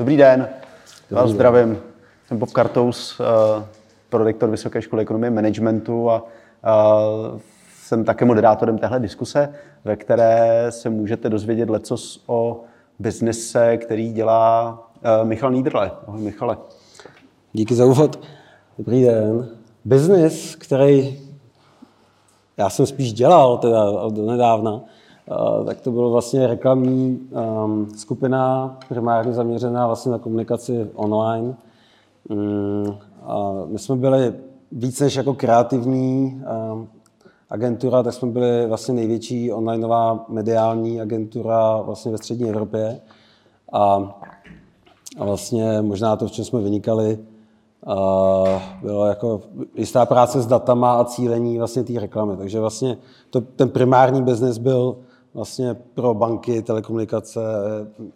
Dobrý den, Dobrý vás den. zdravím. Jsem Bob Kartous, uh, prorektor Vysoké školy ekonomie managementu a uh, jsem také moderátorem téhle diskuse, ve které se můžete dozvědět lecos o biznise, který dělá uh, Michal Nídrle. Ahoj Michale. Díky za úvod. Dobrý den. Biznis, který já jsem spíš dělal teda do nedávna, tak to bylo vlastně reklamní um, skupina primárně zaměřená vlastně na komunikaci online. Um, a my jsme byli víc než jako kreativní um, agentura, tak jsme byli vlastně největší onlineová mediální agentura vlastně ve střední Evropě. A, a vlastně možná to, v čem jsme vynikali, uh, bylo jako jistá práce s datama a cílení vlastně té reklamy. Takže vlastně to, ten primární biznis byl vlastně pro banky, telekomunikace,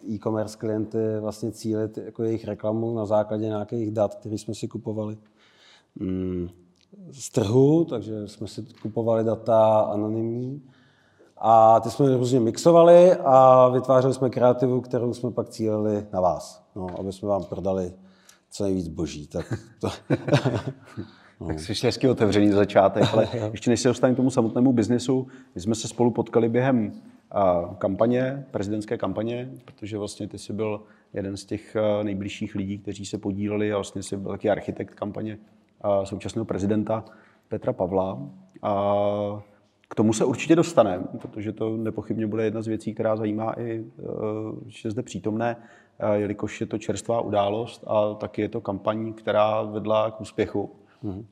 e-commerce klienty vlastně cílit jako jejich reklamu na základě nějakých dat, které jsme si kupovali mm, z trhu, takže jsme si kupovali data anonymní a ty jsme různě mixovali a vytvářeli jsme kreativu, kterou jsme pak cílili na vás, no, aby jsme vám prodali co nejvíc boží. Tak to... No. Tak jsi hezky otevřený začátek, ale ještě než se dostaneme k tomu samotnému biznesu, my jsme se spolu potkali během kampaně, prezidentské kampaně, protože vlastně ty jsi byl jeden z těch nejbližších lidí, kteří se podíleli a vlastně jsi byl taky architekt kampaně současného prezidenta Petra Pavla. A k tomu se určitě dostaneme, protože to nepochybně bude jedna z věcí, která zajímá i že zde přítomné, jelikož je to čerstvá událost a taky je to kampaň, která vedla k úspěchu. Mm.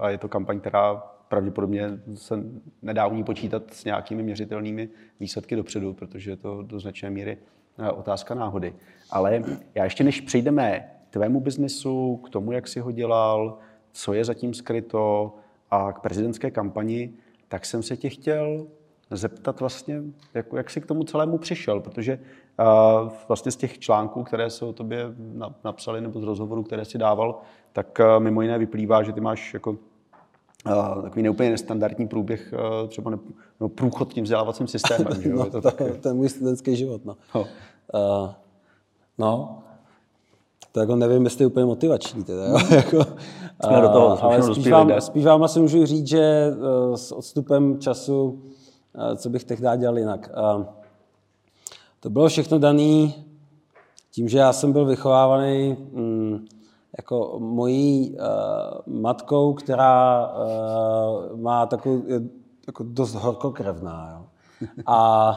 A je to kampaň, která pravděpodobně se nedá u ní počítat s nějakými měřitelnými výsledky dopředu, protože je to do značné míry eh, otázka náhody. Ale já ještě než přejdeme k tvému biznesu, k tomu, jak jsi ho dělal, co je zatím skryto a k prezidentské kampani, tak jsem se tě chtěl zeptat vlastně, jak, jak jsi k tomu celému přišel, protože uh, vlastně z těch článků, které se o tobě napsali, nebo z rozhovorů, které si dával, tak uh, mimo jiné vyplývá, že ty máš jako Uh, takový neúplně nestandardní průběh, uh, třeba ne, no, průchod tím vzdělávacím systémem. že jo? no, je to, tak, to je můj studentský život. No. Oh. Uh, no, to jako nevím, jestli je úplně motivační. Teda, jo? jako, Jsme do toho, ale spíš vám, spíš vám asi můžu říct, že uh, s odstupem času, uh, co bych tehdy dělal jinak. Uh, to bylo všechno dané tím, že já jsem byl vychovávaný um, jako mojí uh, matkou, která uh, má takovou jako dost horkokrevná. Jo. A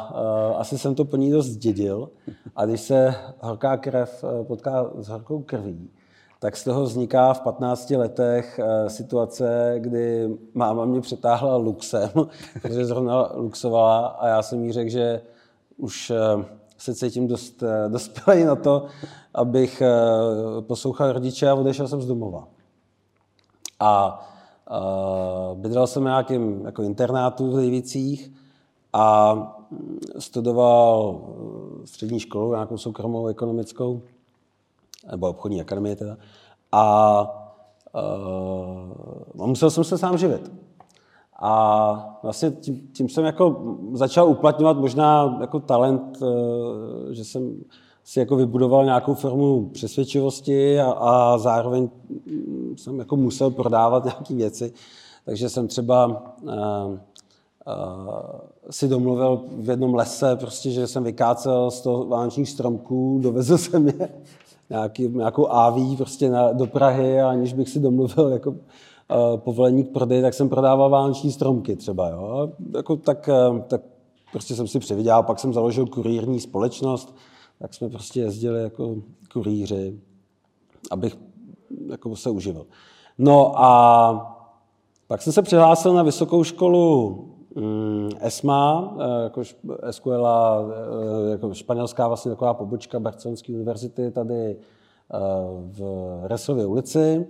uh, asi jsem to po ní dost dědil. A když se horká krev potká s horkou krví, tak z toho vzniká v 15 letech situace, kdy máma mě přetáhla luxem, protože zrovna luxovala a já jsem jí řekl, že už se cítím dost uh, dospělý na to, abych eh, poslouchal rodiče a odešel jsem z domova. A uh, bydlel jsem na nějakém jako internátu v Lejvicích a studoval eh, střední školu, nějakou soukromou ekonomickou, nebo obchodní akademie teda. A uh, musel jsem se sám živit. A vlastně tím, tím jsem jako začal uplatňovat možná jako talent, že jsem si jako vybudoval nějakou formu přesvědčivosti a, a zároveň jsem jako musel prodávat nějaké věci. Takže jsem třeba uh, uh, si domluvil v jednom lese, prostě, že jsem vykácel z toho vánočních stromků, dovezl jsem je nějaký, nějakou AV prostě na, do Prahy aniž bych si domluvil jako povolení k prodeji, tak jsem prodával vánoční stromky třeba. Jo. Jako tak, uh, tak prostě jsem si přivydělal, pak jsem založil kurírní společnost, tak jsme prostě jezdili jako kurýři, abych jako se uživil. No a pak jsem se přihlásil na vysokou školu mm, ESMA, eh, jako SQL, eh, jako španělská vlastně taková pobočka Barcelonské univerzity tady eh, v Resově ulici.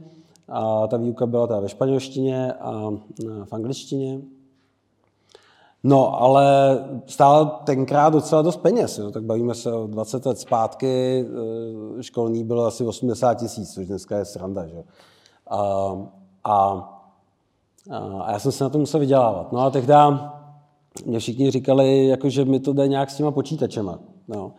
A ta výuka byla teda ve španělštině a v angličtině. No, ale stále tenkrát docela dost peněz, jo? tak bavíme se o 20 let zpátky, eh, školní bylo asi 80 tisíc, což dneska je sranda, že? A, a, a já jsem se na to musel vydělávat. No a tehdy mě všichni říkali, jako, že mi to jde nějak s těma počítačema. No.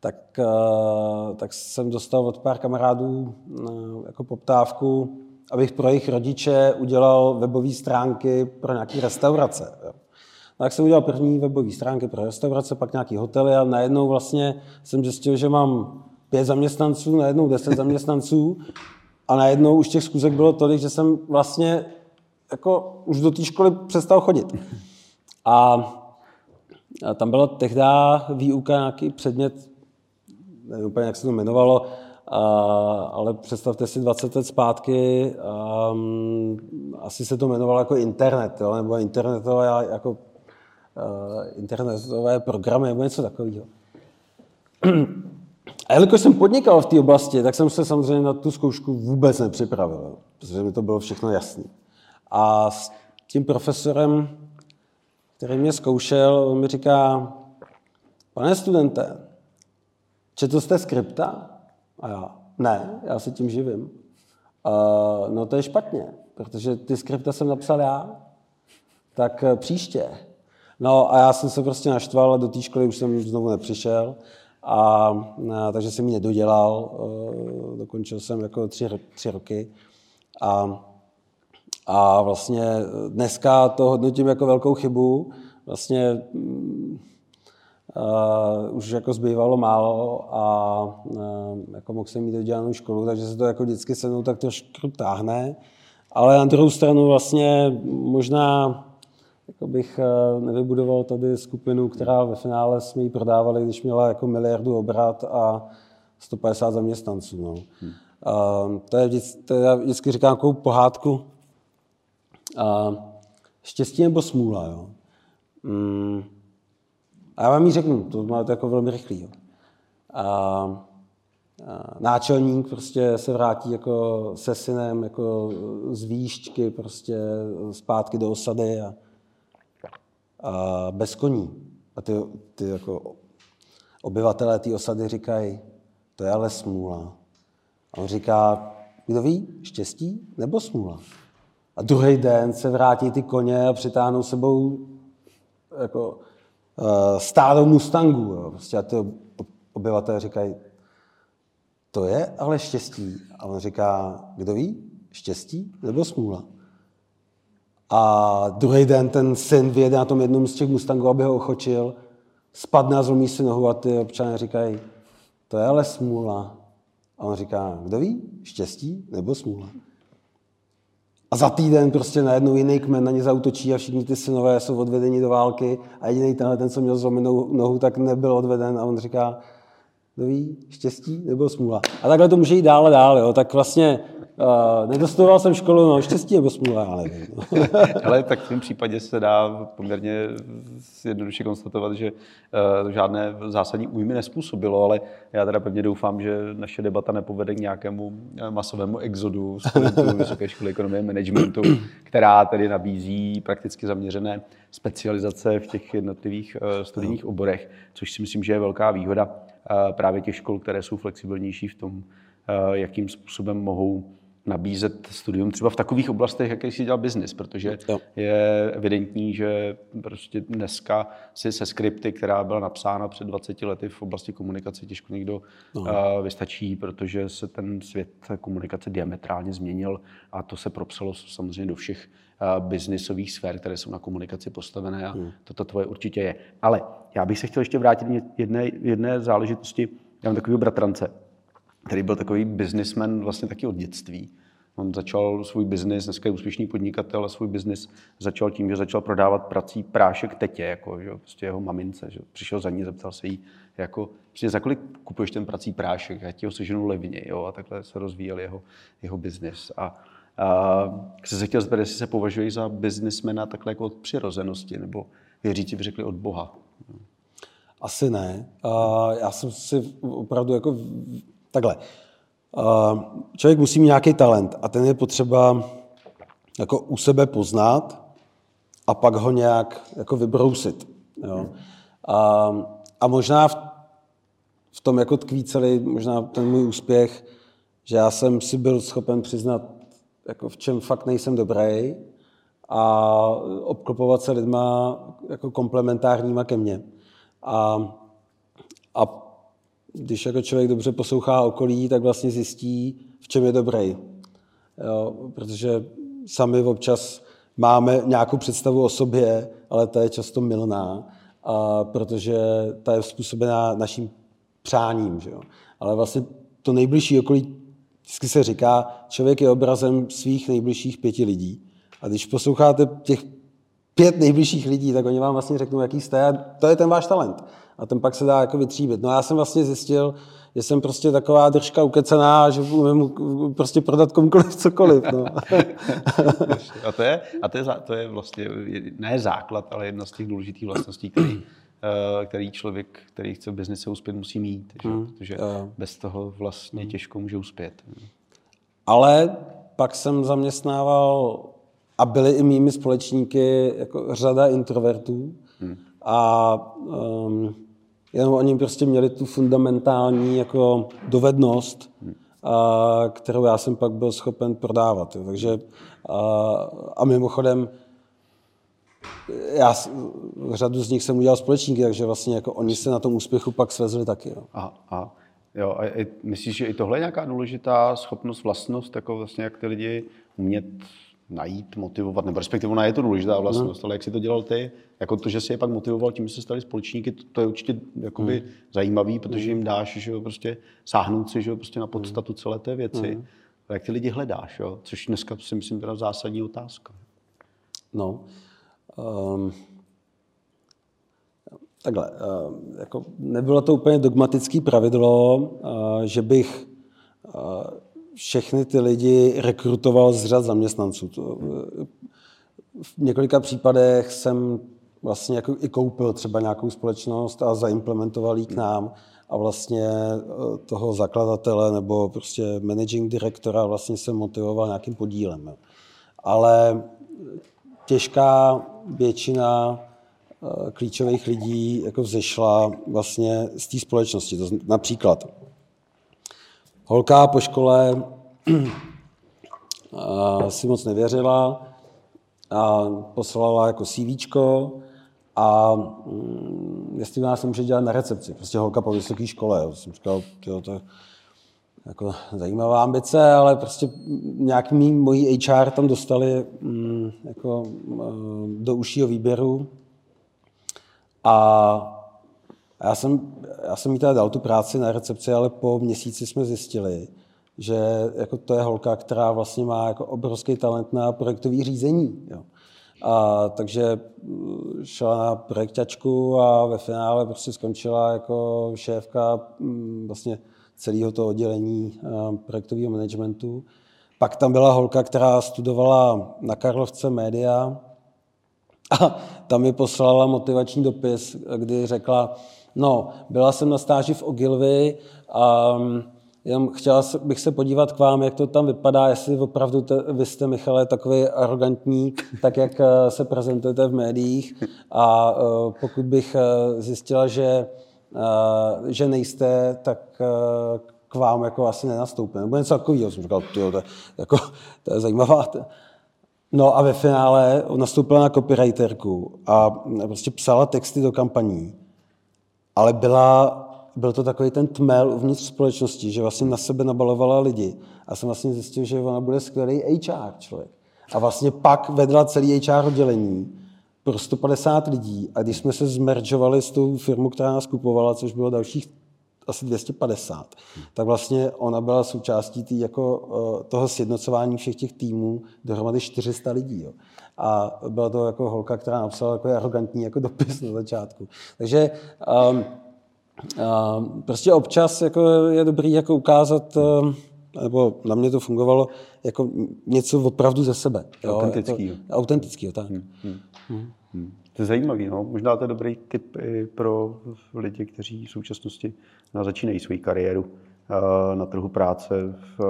tak, uh, tak jsem dostal od pár kamarádů uh, jako poptávku, abych pro jejich rodiče udělal webové stránky pro nějaké restaurace. Tak jsem udělal první webové stránky pro restaurace, pak nějaký hotely a najednou vlastně jsem zjistil, že mám pět zaměstnanců, najednou deset zaměstnanců a najednou už těch zkuzek bylo tolik, že jsem vlastně jako už do té školy přestal chodit. A, a tam byla tehdy výuka, nějaký předmět, nevím úplně, jak se to jmenovalo, a, ale představte si 20 let zpátky, um, asi se to jmenovalo jako internet, jo, nebo internetové, jako, uh, internetové programy, nebo něco takového. A jelikož jsem podnikal v té oblasti, tak jsem se samozřejmě na tu zkoušku vůbec nepřipravil, protože mi to bylo všechno jasné. A s tím profesorem, který mě zkoušel, on mi říká, pane studente, četl jste skripta? A já, ne, já se tím živím. Uh, no to je špatně, protože ty skripta jsem napsal já, tak uh, příště. No a já jsem se prostě naštval do té školy už jsem znovu nepřišel. A, a takže jsem ji nedodělal, uh, dokončil jsem jako tři, tři roky. A, a vlastně dneska to hodnotím jako velkou chybu. Vlastně Uh, už jako zbývalo málo a uh, jako mohl jsem mít dodělanou školu, takže se to jako vždycky se mnou tak trošku táhne. Ale na druhou stranu vlastně možná jako bych uh, nevybudoval tady skupinu, která ve finále jsme ji prodávali, když měla jako miliardu obrat a 150 zaměstnanců. No. Hmm. Uh, to je vždycky, to já vždycky říkám takovou pohádku. Uh, štěstí nebo smůla. Jo? Mm, a já vám ji řeknu, to máte jako velmi rychlý. Jo. A, a náčelník prostě se vrátí jako se synem, jako z výšťky prostě zpátky do osady a, a bez koní. A ty, ty jako obyvatelé té osady říkají, to je ale smůla. A on říká, kdo ví, štěstí nebo smůla. A druhý den se vrátí ty koně a přitáhnou sebou jako uh, stádo Mustangů. Prostě a ty obyvatelé říkají, to je ale štěstí. A on říká, kdo ví, štěstí nebo smůla. A druhý den ten syn vyjede na tom jednom z těch Mustangů, aby ho ochočil, spadne a zlomí si nohu a ty občané říkají, to je ale smůla. A on říká, kdo ví, štěstí nebo smůla. A za týden prostě najednou jiný kmen na ně zautočí a všichni ty synové jsou odvedeni do války a jediný tenhle, ten, co měl zlomenou nohu, tak nebyl odveden a on říká, kdo ví, štěstí nebo smůla. A takhle to může jít dál a dál, jo. Tak vlastně uh, nedostudoval jsem školu, no štěstí nebo smůla. No. Ale tak v tom případě se dá poměrně jednoduše konstatovat, že uh, žádné zásadní újmy nespůsobilo, ale já teda pevně doufám, že naše debata nepovede k nějakému masovému exodu studentů Vysoké školy ekonomie a managementu, která tedy nabízí prakticky zaměřené specializace v těch jednotlivých uh, studijních oborech, což si myslím, že je velká výhoda právě těch škol, které jsou flexibilnější v tom, jakým způsobem mohou nabízet studium třeba v takových oblastech, jaký si dělal biznis, protože jo. je evidentní, že prostě dneska si se skripty, která byla napsána před 20 lety v oblasti komunikace, těžko někdo no. vystačí, protože se ten svět komunikace diametrálně změnil a to se propsalo samozřejmě do všech biznisových sfér, které jsou na komunikaci postavené a hmm. toto tvoje určitě je. Ale já bych se chtěl ještě vrátit jedné, jedné záležitosti. Já mám takového bratrance, který byl takový businessman vlastně taky od dětství. On začal svůj biznis, dneska je úspěšný podnikatel a svůj biznis začal tím, že začal prodávat prací prášek tetě, jako, že, prostě jeho mamince. Že, přišel za ní, zeptal se jí, jako, prostě za kolik kupuješ ten prací prášek, já ti ho seženu levně, jo, a takhle se rozvíjel jeho, jeho biznis. A, a chci se chtěl zeptat, jestli se považují za biznismena takhle jako od přirozenosti, nebo věřící by řekli od Boha. Asi ne. Já jsem si opravdu jako takhle. Člověk musí mít nějaký talent a ten je potřeba jako u sebe poznat a pak ho nějak jako vybrousit. Jo. A, a možná v, v tom jako tkví celý možná ten můj úspěch, že já jsem si byl schopen přiznat, jako v čem fakt nejsem dobrý a obklopovat se lidma jako komplementárníma ke mně. A, a když jako člověk dobře poslouchá okolí, tak vlastně zjistí, v čem je dobrý. Jo, protože sami občas máme nějakou představu o sobě, ale ta je často milná, a protože ta je způsobená naším přáním. Že jo. Ale vlastně to nejbližší okolí, vždycky se říká, člověk je obrazem svých nejbližších pěti lidí. A když posloucháte těch pět nejbližších lidí, tak oni vám vlastně řeknou, jaký jste a to je ten váš talent. A ten pak se dá jako vytříbit. No já jsem vlastně zjistil, že jsem prostě taková držka ukecená, že můžu prostě prodat komukoliv cokoliv. No. a to je, a to je, to je vlastně ne základ, ale jedna z těch důležitých vlastností, který, eh, který člověk, který chce v biznise uspět, musí mít. Že? Hmm, Protože bez toho vlastně hmm. těžko může uspět. Ale pak jsem zaměstnával a byli i mými společníky jako řada introvertů. Hmm. A um, jenom oni prostě měli tu fundamentální jako dovednost, a, kterou já jsem pak byl schopen prodávat. Jo. Takže, a, a mimochodem, já řadu z nich jsem udělal společníky, takže vlastně jako oni se na tom úspěchu pak svezli taky. Jo. Aha, aha. Jo, a myslíš, že i tohle je nějaká důležitá schopnost, vlastnost, jako vlastně jak ty lidi umět najít, motivovat, nebo respektive ona je to důležitá vlastnost, no. ale jak si to dělal ty, jako to, že si je pak motivoval tím, že se stali společníky, to, to je určitě jakoby mm. zajímavý, protože jim dáš, že jo, prostě sáhnout si, že jo, prostě na podstatu celé té věci. Mm. A jak ty lidi hledáš, jo? což dneska si myslím teda zásadní otázka. No, um, takhle, uh, jako nebylo to úplně dogmatické pravidlo, uh, že bych uh, všechny ty lidi rekrutoval z řad zaměstnanců. To, v několika případech jsem vlastně jako i koupil třeba nějakou společnost a zaimplementoval ji k nám a vlastně eh, toho zakladatele nebo prostě managing direktora vlastně jsem motivoval nějakým podílem. Ale těžká většina eh, klíčových lidí jako vzešla vlastně z té společnosti. To například Holka po škole si moc nevěřila a poslala jako CV a mm, jestli nás může dělat na recepci. Prostě holka po vysoké škole. Jo. Jsem říkal, to je jako zajímavá ambice, ale prostě nějak mý, moji HR tam dostali mm, jako, do užšího výběru a já jsem, já jsem jí teda dal tu práci na recepci, ale po měsíci jsme zjistili, že jako to je holka, která vlastně má jako obrovský talent na projektové řízení. Jo. A, takže mm, šla na projektačku a ve finále prostě skončila jako šéfka mm, vlastně celého toho oddělení projektového managementu. Pak tam byla holka, která studovala na Karlovce média a tam mi poslala motivační dopis, kdy řekla, No, byla jsem na stáži v Ogilvy a mm, jenom chtěla bych se podívat k vám, jak to tam vypadá, jestli opravdu te, vy jste, Michale, takový arrogantní, tak jak eh, se prezentujete v médiích. A eh, pokud bych eh, zjistila, že, že nejste, tak k vám jako asi nenastoupím. Nebo něco takového. Jsem říkal, to, je, jako, to je zajímavá. No a ve finále nastoupila na copywriterku a prostě psala texty do kampaní ale byla, byl to takový ten tmel uvnitř společnosti, že vlastně na sebe nabalovala lidi. A jsem vlastně zjistil, že ona bude skvělý HR člověk. A vlastně pak vedla celý HR oddělení pro 150 lidí. A když jsme se zmeržovali s tou firmou, která nás kupovala, což bylo dalších asi 250, tak vlastně ona byla součástí tý, jako, eh, toho sjednocování všech těch týmů dohromady 400 lidí. Jo. A byla to jako holka, která napsala jako arrogantní jako dopis na začátku. Takže um, um, prostě občas jako je dobrý jako ukázat, um, nebo na mě to fungovalo, jako něco opravdu ze sebe. Autentický. Autentický, tak. Hmm. Hmm. Hmm. Hmm. To je zajímavý, no. Možná to je dobrý tip i pro lidi, kteří v současnosti začínají svoji kariéru na trhu práce, v,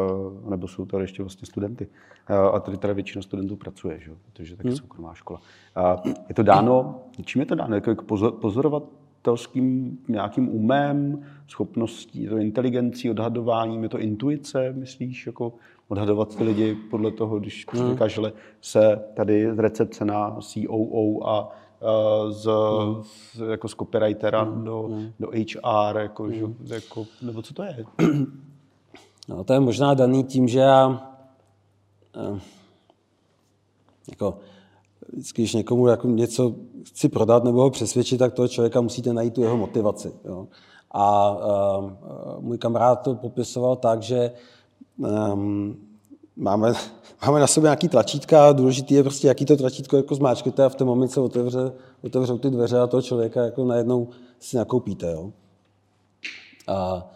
nebo jsou to ještě vlastně studenty. Eh, a tady teda většina studentů pracuje, že? protože taky hmm. soukromá škola. A je to dáno, čím je to dáno? Jako pozorovatelským nějakým umem, schopností, to inteligencí, odhadováním, je to intuice, myslíš, jako odhadovat ty lidi podle toho, když hmm. říkáš, že se tady z recepce na COO a uh, z, z, jako z copywritera mm. do, mm. do HR, jako, mm. že, jako, nebo co to je? No, to je možná daný tím, že já uh, jako, když někomu jako něco chci prodat nebo ho přesvědčit, tak toho člověka musíte najít tu jeho motivaci. Jo. A uh, můj kamarád to popisoval tak, že um, máme, máme na sobě nějaký tlačítka a důležitý je prostě, jaký to tlačítko jako zmáčknete a v ten moment se otevře, otevřou ty dveře a toho člověka jako najednou si nakoupíte. Jo. A,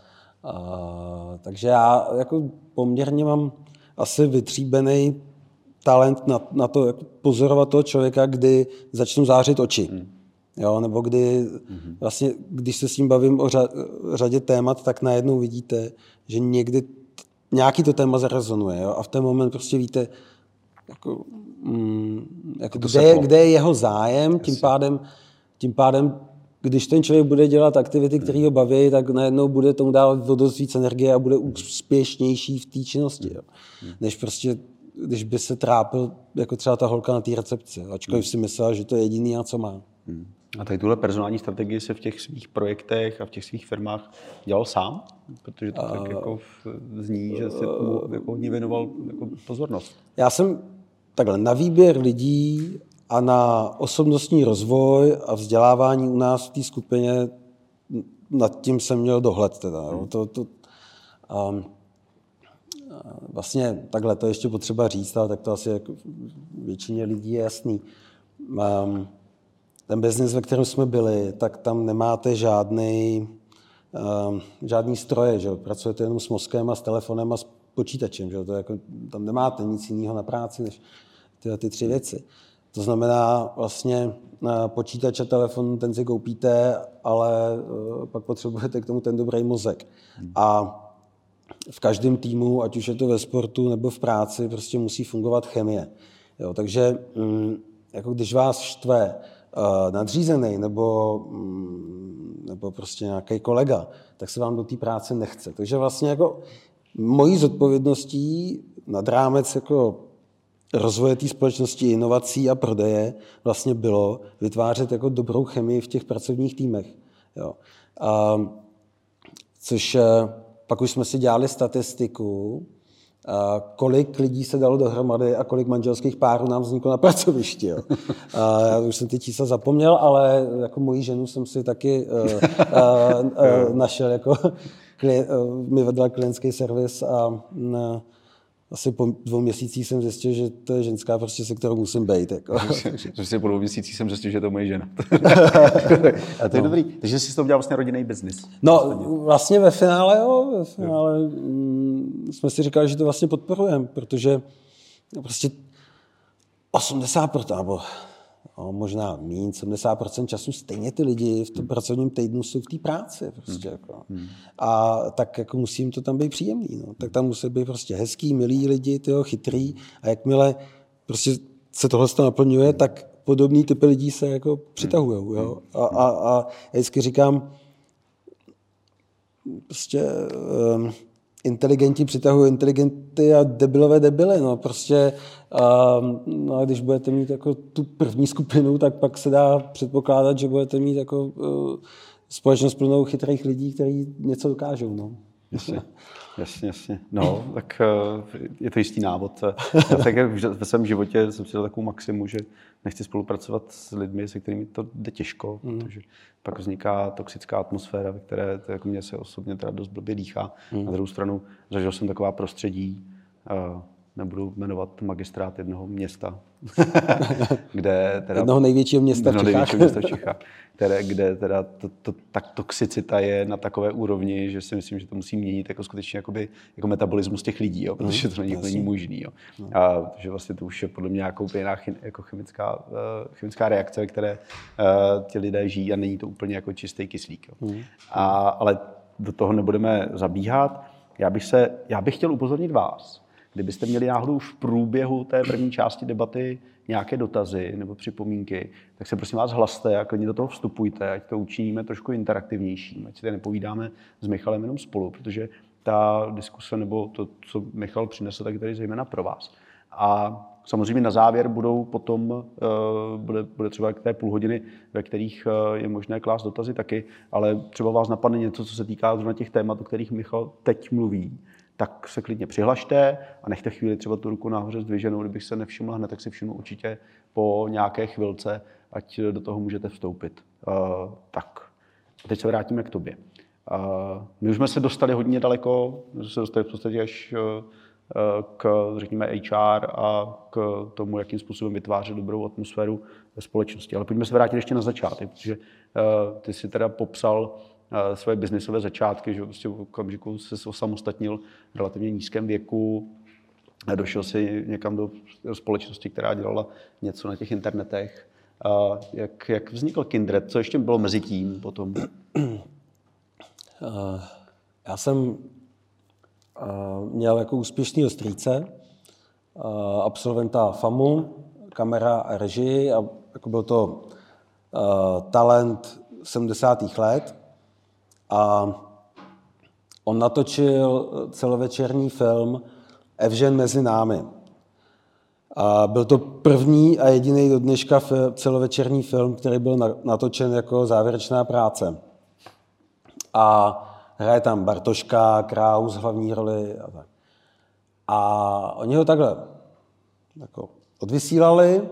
a, takže já jako poměrně mám asi vytříbený talent na, na to jako pozorovat toho člověka, kdy začnou zářit oči. Hmm. Jo, nebo kdy hmm. vlastně, když se s ním bavím o řadě témat, tak najednou vidíte, že někdy nějaký to téma zarezonuje. Jo? A v ten moment prostě víte, jako, mm, jako kde, je, kde je jeho zájem, tím pádem, tím pádem když ten člověk bude dělat aktivity, které ho baví, tak najednou bude tomu dávat dost víc energie a bude úspěšnější v té činnosti. Jo. Než prostě, když by se trápil, jako třeba ta holka na té recepci, ačkoliv si myslela, že to je jediný a co má. Hmm. A tady tuhle personální strategii se v těch svých projektech a v těch svých firmách dělal sám? Protože to tak jako zní, že si tomu jako hodně věnoval jako pozornost. Já jsem takhle, na výběr lidí a na osobnostní rozvoj a vzdělávání u nás v té skupině nad tím jsem měl dohled. Teda. Hmm. To, to, um, vlastně takhle to ještě potřeba říct, ale tak to asi jako většině lidí je jasný. Um, ten biznis, ve kterém jsme byli, tak tam nemáte žádný, žádný stroje, že? pracujete jenom s mozkem a s telefonem a s počítačem. Že? To jako, tam nemáte nic jiného na práci, než tyhle ty tři věci. To znamená vlastně uh, počítač a telefon, ten si koupíte, ale uh, pak potřebujete k tomu ten dobrý mozek. A v každém týmu, ať už je to ve sportu nebo v práci, prostě musí fungovat chemie. Jo, takže mm, jako když vás štve, Eh, nadřízený nebo, mm, nebo prostě nějaký kolega, tak se vám do té práce nechce. Takže vlastně jako mojí zodpovědností nad rámec jako rozvoje té společnosti, inovací a prodeje vlastně bylo vytvářet jako dobrou chemii v těch pracovních týmech. Jo. A, což eh, pak už jsme si dělali statistiku, kolik lidí se dalo dohromady a kolik manželských párů nám vzniklo na pracovišti. Jo. A já už jsem ty čísla zapomněl, ale jako moji ženu jsem si taky uh, uh, uh, našel, jako uh, mi vedla klientský servis a uh, asi po dvou měsících jsem zjistil, že to je ženská, prostě, se kterou musím být. Jako. Prostě po dvou měsících jsem zjistil, že to je moje žena. a to je no. dobrý. Takže jsi to udělal vlastně rodinný biznis. No, vlastně ve finále, jo. Ve finále jo. Mm, jsme si říkali, že to vlastně podporujeme, protože prostě 80 nebo no, možná méně, 70% času stejně ty lidi v tom hmm. pracovním týdnu jsou v té práci. Prostě, hmm. jako. Hmm. A tak jako musím to tam být příjemný. No. Tak tam musí být prostě hezký, milí lidi, tyjo, chytrý a jakmile prostě se tohle naplňuje, tak podobný typy lidí se jako přitahují. Jo? A, a, a já vždycky říkám, prostě um, inteligenti přitahují inteligenty a debilové debily. No. Prostě, a, no a když budete mít jako tu první skupinu, tak pak se dá předpokládat, že budete mít jako uh, společnost plnou chytrých lidí, kteří něco dokážou. No. Jasně, jasně, jasně. No, tak uh, je to jistý návod. Já tak ve svém životě jsem si dal takovou maximu, že nechci spolupracovat s lidmi, se kterými to jde těžko, mm. protože pak vzniká toxická atmosféra, ve které to jako mě se osobně teda dost blbě dýchá. Mm. Na druhou stranu zažil jsem taková prostředí, uh, nebudu jmenovat magistrát jednoho města, kde teda... Jednoho největšího města v Čechách. Největšího města v Čechách, které, kde teda to, to, tak toxicita je na takové úrovni, že si myslím, že to musí měnit jako skutečně jakoby, jako metabolismus těch lidí, jo, protože to není, není možný. Jo. No. A že vlastně to už je podle mě nějakou jiná jako chemická, uh, chemická reakce, které uh, ti lidé žijí a není to úplně jako čistý kyslík. Jo. Mm. A, ale do toho nebudeme zabíhat. Já bych, se, já bych chtěl upozornit vás, Kdybyste měli náhodou v průběhu té první části debaty nějaké dotazy nebo připomínky, tak se prosím vás hlaste a klidně do toho vstupujte, ať to učiníme trošku interaktivnějším, ať si tady nepovídáme s Michalem jenom spolu, protože ta diskuse nebo to, co Michal přinesl, tak je tady zejména pro vás. A samozřejmě na závěr budou potom, bude, bude třeba k té půl hodiny, ve kterých je možné klást dotazy taky, ale třeba vás napadne něco, co se týká zrovna těch témat, o kterých Michal teď mluví, tak se klidně přihlašte a nechte chvíli třeba tu ruku nahoře zdviženou. Kdybych se nevšiml hned, tak si všimnu určitě po nějaké chvilce, ať do toho můžete vstoupit. Uh, tak, a teď se vrátíme k tobě. Uh, my už jsme se dostali hodně daleko, se dostali v podstatě až uh, k, řekněme, HR a k tomu, jakým způsobem vytvářet dobrou atmosféru ve společnosti. Ale pojďme se vrátit ještě na začátek, protože uh, ty si teda popsal své biznisové začátky, že prostě v okamžiku se osamostatnil v relativně nízkém věku, došel si někam do společnosti, která dělala něco na těch internetech. A jak, jak vznikl Kindred? Co ještě bylo mezi tím potom? Já jsem měl jako úspěšný strýce, absolventa FAMu, kamera a režii a jako byl to talent 70. let. A on natočil celovečerní film Evžen mezi námi. A byl to první a jediný do dneška celovečerní film, který byl natočen jako závěrečná práce. A hraje tam Bartoška, Kraus, hlavní roli a tak. A oni ho takhle jako odvysílali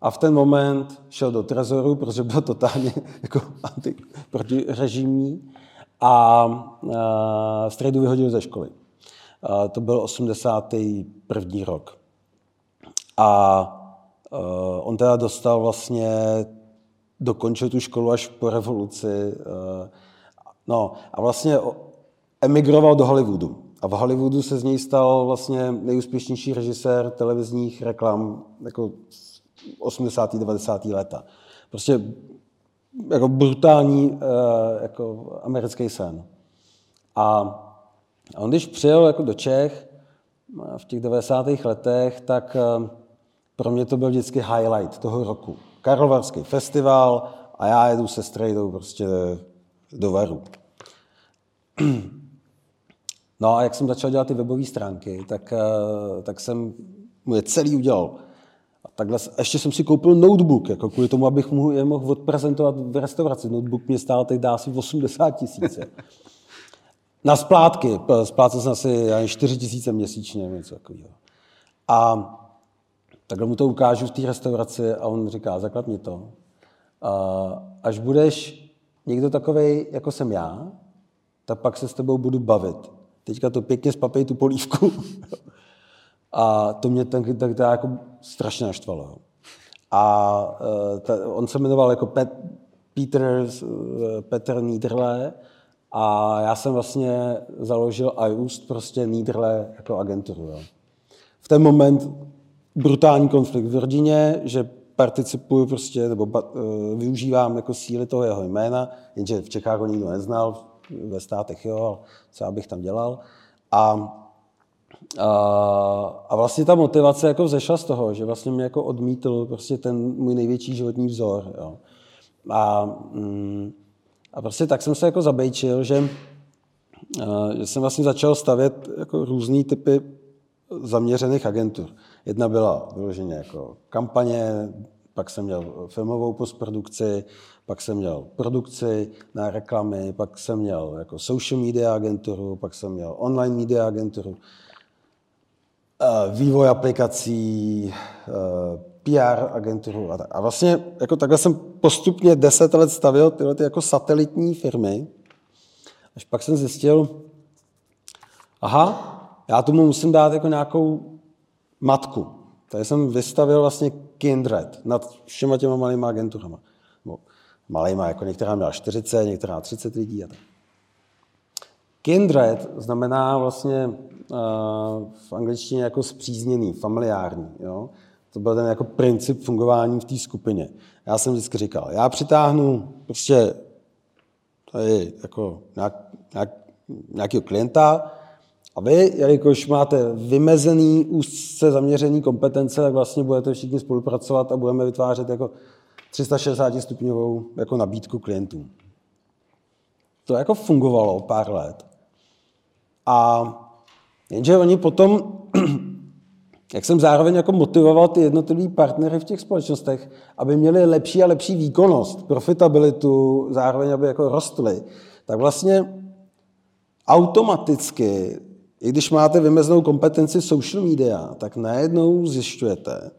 a v ten moment šel do trezoru, protože byl totálně jako protirežimní a uh, strejdu vyhodil ze školy. Uh, to byl 81. rok. A uh, on teda dostal vlastně, dokončil tu školu až po revoluci. No a vlastně emigroval do Hollywoodu. A v Hollywoodu se z něj stal vlastně nejúspěšnější režisér televizních reklam jako 80. 90. léta. Prostě jako brutální eh, jako americký sen. A on když přijel jako do Čech v těch 90. letech, tak eh, pro mě to byl vždycky highlight toho roku. Karlovarský festival a já jedu se strejdou prostě do Varu. No a jak jsem začal dělat ty webové stránky, tak, eh, tak jsem mu je celý udělal takhle, ještě jsem si koupil notebook, jako kvůli tomu, abych mu je mohl odprezentovat v restauraci. Notebook mě stál teď asi 80 tisíce. Na splátky, splácel jsem asi 4 tisíce měsíčně, něco takového. A takhle mu to ukážu v té restauraci a on říká, zaklad mi to. A až budeš někdo takový, jako jsem já, tak pak se s tebou budu bavit. Teďka to pěkně spapej tu polívku. A to mě ten, ten, ten jako strašně naštvalo. A uh, ta, on se jmenoval jako Pet, Peter, uh, Petr Niederle a já jsem vlastně založil iUst prostě Niederle jako agenturu. Jo. V ten moment brutální konflikt v rodině, že participuju prostě, nebo uh, využívám jako síly toho jeho jména, jenže v Čechách ho nikdo neznal, ve státech jo, ale co já bych tam dělal. A a, a vlastně ta motivace jako vzešla z toho, že vlastně mě jako odmítl prostě ten můj největší životní vzor. Jo. A, mm, a prostě tak jsem se jako zabejčil, že, že jsem vlastně začal stavět jako různý typy zaměřených agentur. Jedna byla vyloženě jako kampaně, pak jsem měl filmovou postprodukci, pak jsem měl produkci na reklamy, pak jsem měl jako social media agenturu, pak jsem měl online media agenturu. Eh, vývoj aplikací, eh, PR agenturu a tak. A vlastně jako takhle jsem postupně deset let stavil tyhle ty jako satelitní firmy, až pak jsem zjistil, aha, já tomu musím dát jako nějakou matku. Tady jsem vystavil vlastně Kindred nad všema těma malýma agenturama. No, malýma, jako některá měla 40, některá 30 lidí a tak. Kindred znamená vlastně v angličtině jako zpřízněný, familiární. Jo? To byl ten jako princip fungování v té skupině. Já jsem vždycky říkal, já přitáhnu prostě tady jako nějak, nějak, nějakého klienta a vy, jelikož máte vymezený, úzce zaměřený kompetence, tak vlastně budete všichni spolupracovat a budeme vytvářet jako 360 stupňovou jako nabídku klientům. To jako fungovalo pár let. A Jenže oni potom jak jsem zároveň jako motivoval ty jednotlivé partnery v těch společnostech, aby měli lepší a lepší výkonnost, profitabilitu, zároveň aby jako rostly, tak vlastně automaticky, i když máte vymezenou kompetenci social media, tak najednou zjišťujete,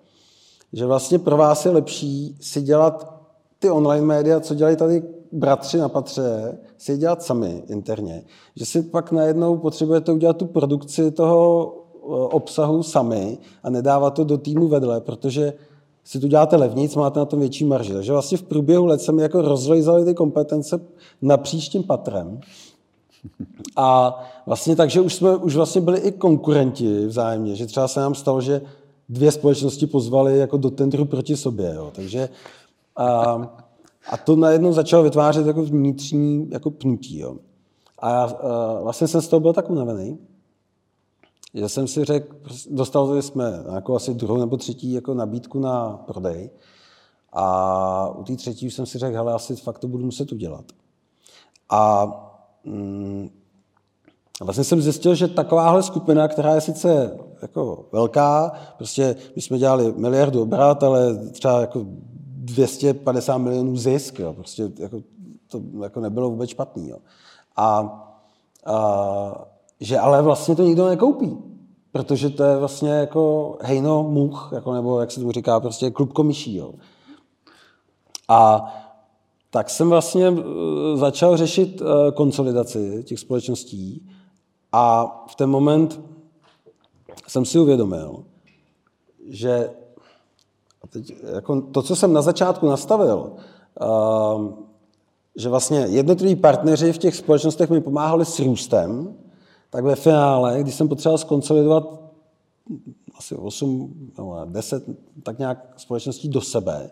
že vlastně pro vás je lepší si dělat ty online média, co dělají tady bratři na patře, si je dělat sami interně. Že si pak najednou potřebujete udělat tu produkci toho eh, obsahu sami a nedávat to do týmu vedle, protože si tu děláte levnic, máte na tom větší marži. Takže vlastně v průběhu let se mi jako rozlejzaly ty kompetence napříč tím patrem. A vlastně takže už jsme už vlastně byli i konkurenti vzájemně, že třeba se nám stalo, že dvě společnosti pozvali jako do tendru proti sobě. Jo. Takže a, a to najednou začalo vytvářet jako vnitřní jako pnutí. Jo. A, a vlastně jsem z toho byl tak unavený, že jsem si řekl, dostali jsme jako asi druhou nebo třetí jako nabídku na prodej. A u té třetí jsem si řekl, hele, asi fakt to budu muset udělat. A mm, vlastně jsem zjistil, že takováhle skupina, která je sice jako velká, prostě my jsme dělali miliardu obrat, ale třeba jako 250 milionů zisk, jo, prostě jako, to jako nebylo vůbec špatný. Jo. A, a, že ale vlastně to nikdo nekoupí, protože to je vlastně jako hejno much, jako, nebo jak se tomu říká, prostě klub komyší. Jo. A tak jsem vlastně eh, začal řešit eh, konsolidaci těch společností a v ten moment jsem si uvědomil, že teď, jako to, co jsem na začátku nastavil, uh, že vlastně jednotliví partneři v těch společnostech mi pomáhali s růstem, tak ve finále, když jsem potřeboval skonsolidovat asi 8 nebo 10 tak nějak společností do sebe,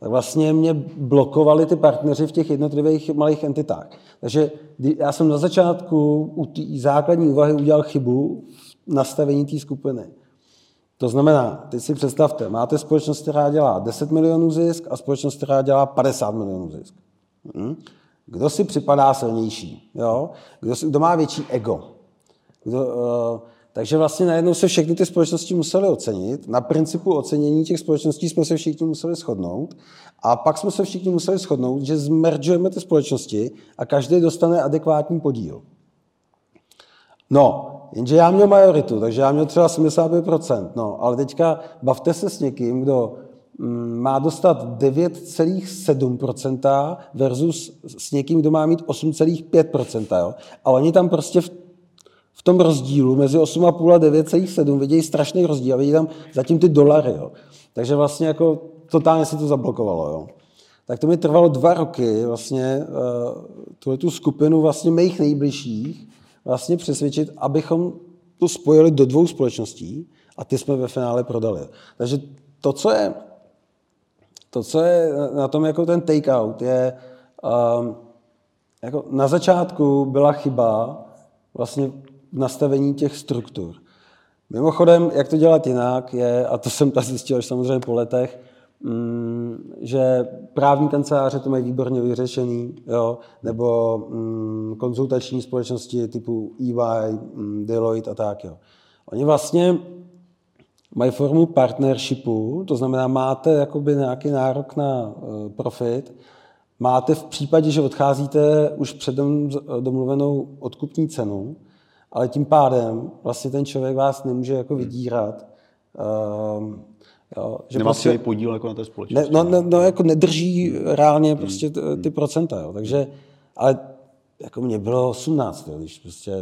tak vlastně mě blokovali ty partneři v těch jednotlivých malých entitách. Takže já jsem na začátku u té základní úvahy udělal chybu v nastavení té skupiny. To znamená, teď si představte, máte společnost, která dělá 10 milionů zisk a společnost, která dělá 50 milionů zisk. Hm? Kdo si připadá silnější? Jo? Kdo, si, kdo má větší ego? Kdo, uh, takže vlastně najednou se všechny ty společnosti musely ocenit. Na principu ocenění těch společností jsme se všichni museli shodnout. A pak jsme se všichni museli shodnout, že zmeržujeme ty společnosti a každý dostane adekvátní podíl. No, jenže já měl majoritu, takže já měl třeba 75%. No, ale teďka bavte se s někým, kdo mm, má dostat 9,7% versus s někým, kdo má mít 8,5%. Jo? A oni tam prostě v, v tom rozdílu mezi 8,5 a 9,7 vidějí strašný rozdíl a vidí tam zatím ty dolary. Jo? Takže vlastně jako totálně se to zablokovalo. Jo? Tak to mi trvalo dva roky vlastně uh, tu skupinu vlastně mých nejbližších vlastně přesvědčit, abychom to spojili do dvou společností a ty jsme ve finále prodali. Takže to, co je, to, co je na tom jako ten takeout, je um, jako na začátku byla chyba vlastně nastavení těch struktur. Mimochodem, jak to dělat jinak, je, a to jsem tady zjistil až samozřejmě po letech, že právní kanceláře to mají výborně vyřešený, jo, nebo mm, konzultační společnosti typu EY, mm, Deloitte a tak. Jo. Oni vlastně mají formu partnershipu, to znamená, máte jakoby nějaký nárok na eh, profit, máte v případě, že odcházíte už předem domluvenou odkupní cenu, ale tím pádem vlastně ten člověk vás nemůže jako vydírat, ehm, Jo, že Nemá prostě, podíl jako na té společnosti. Ne, no, no, no, jako nedrží reálně prostě ty procenta. Jo. Takže, ale jako mě bylo 18, jo, když prostě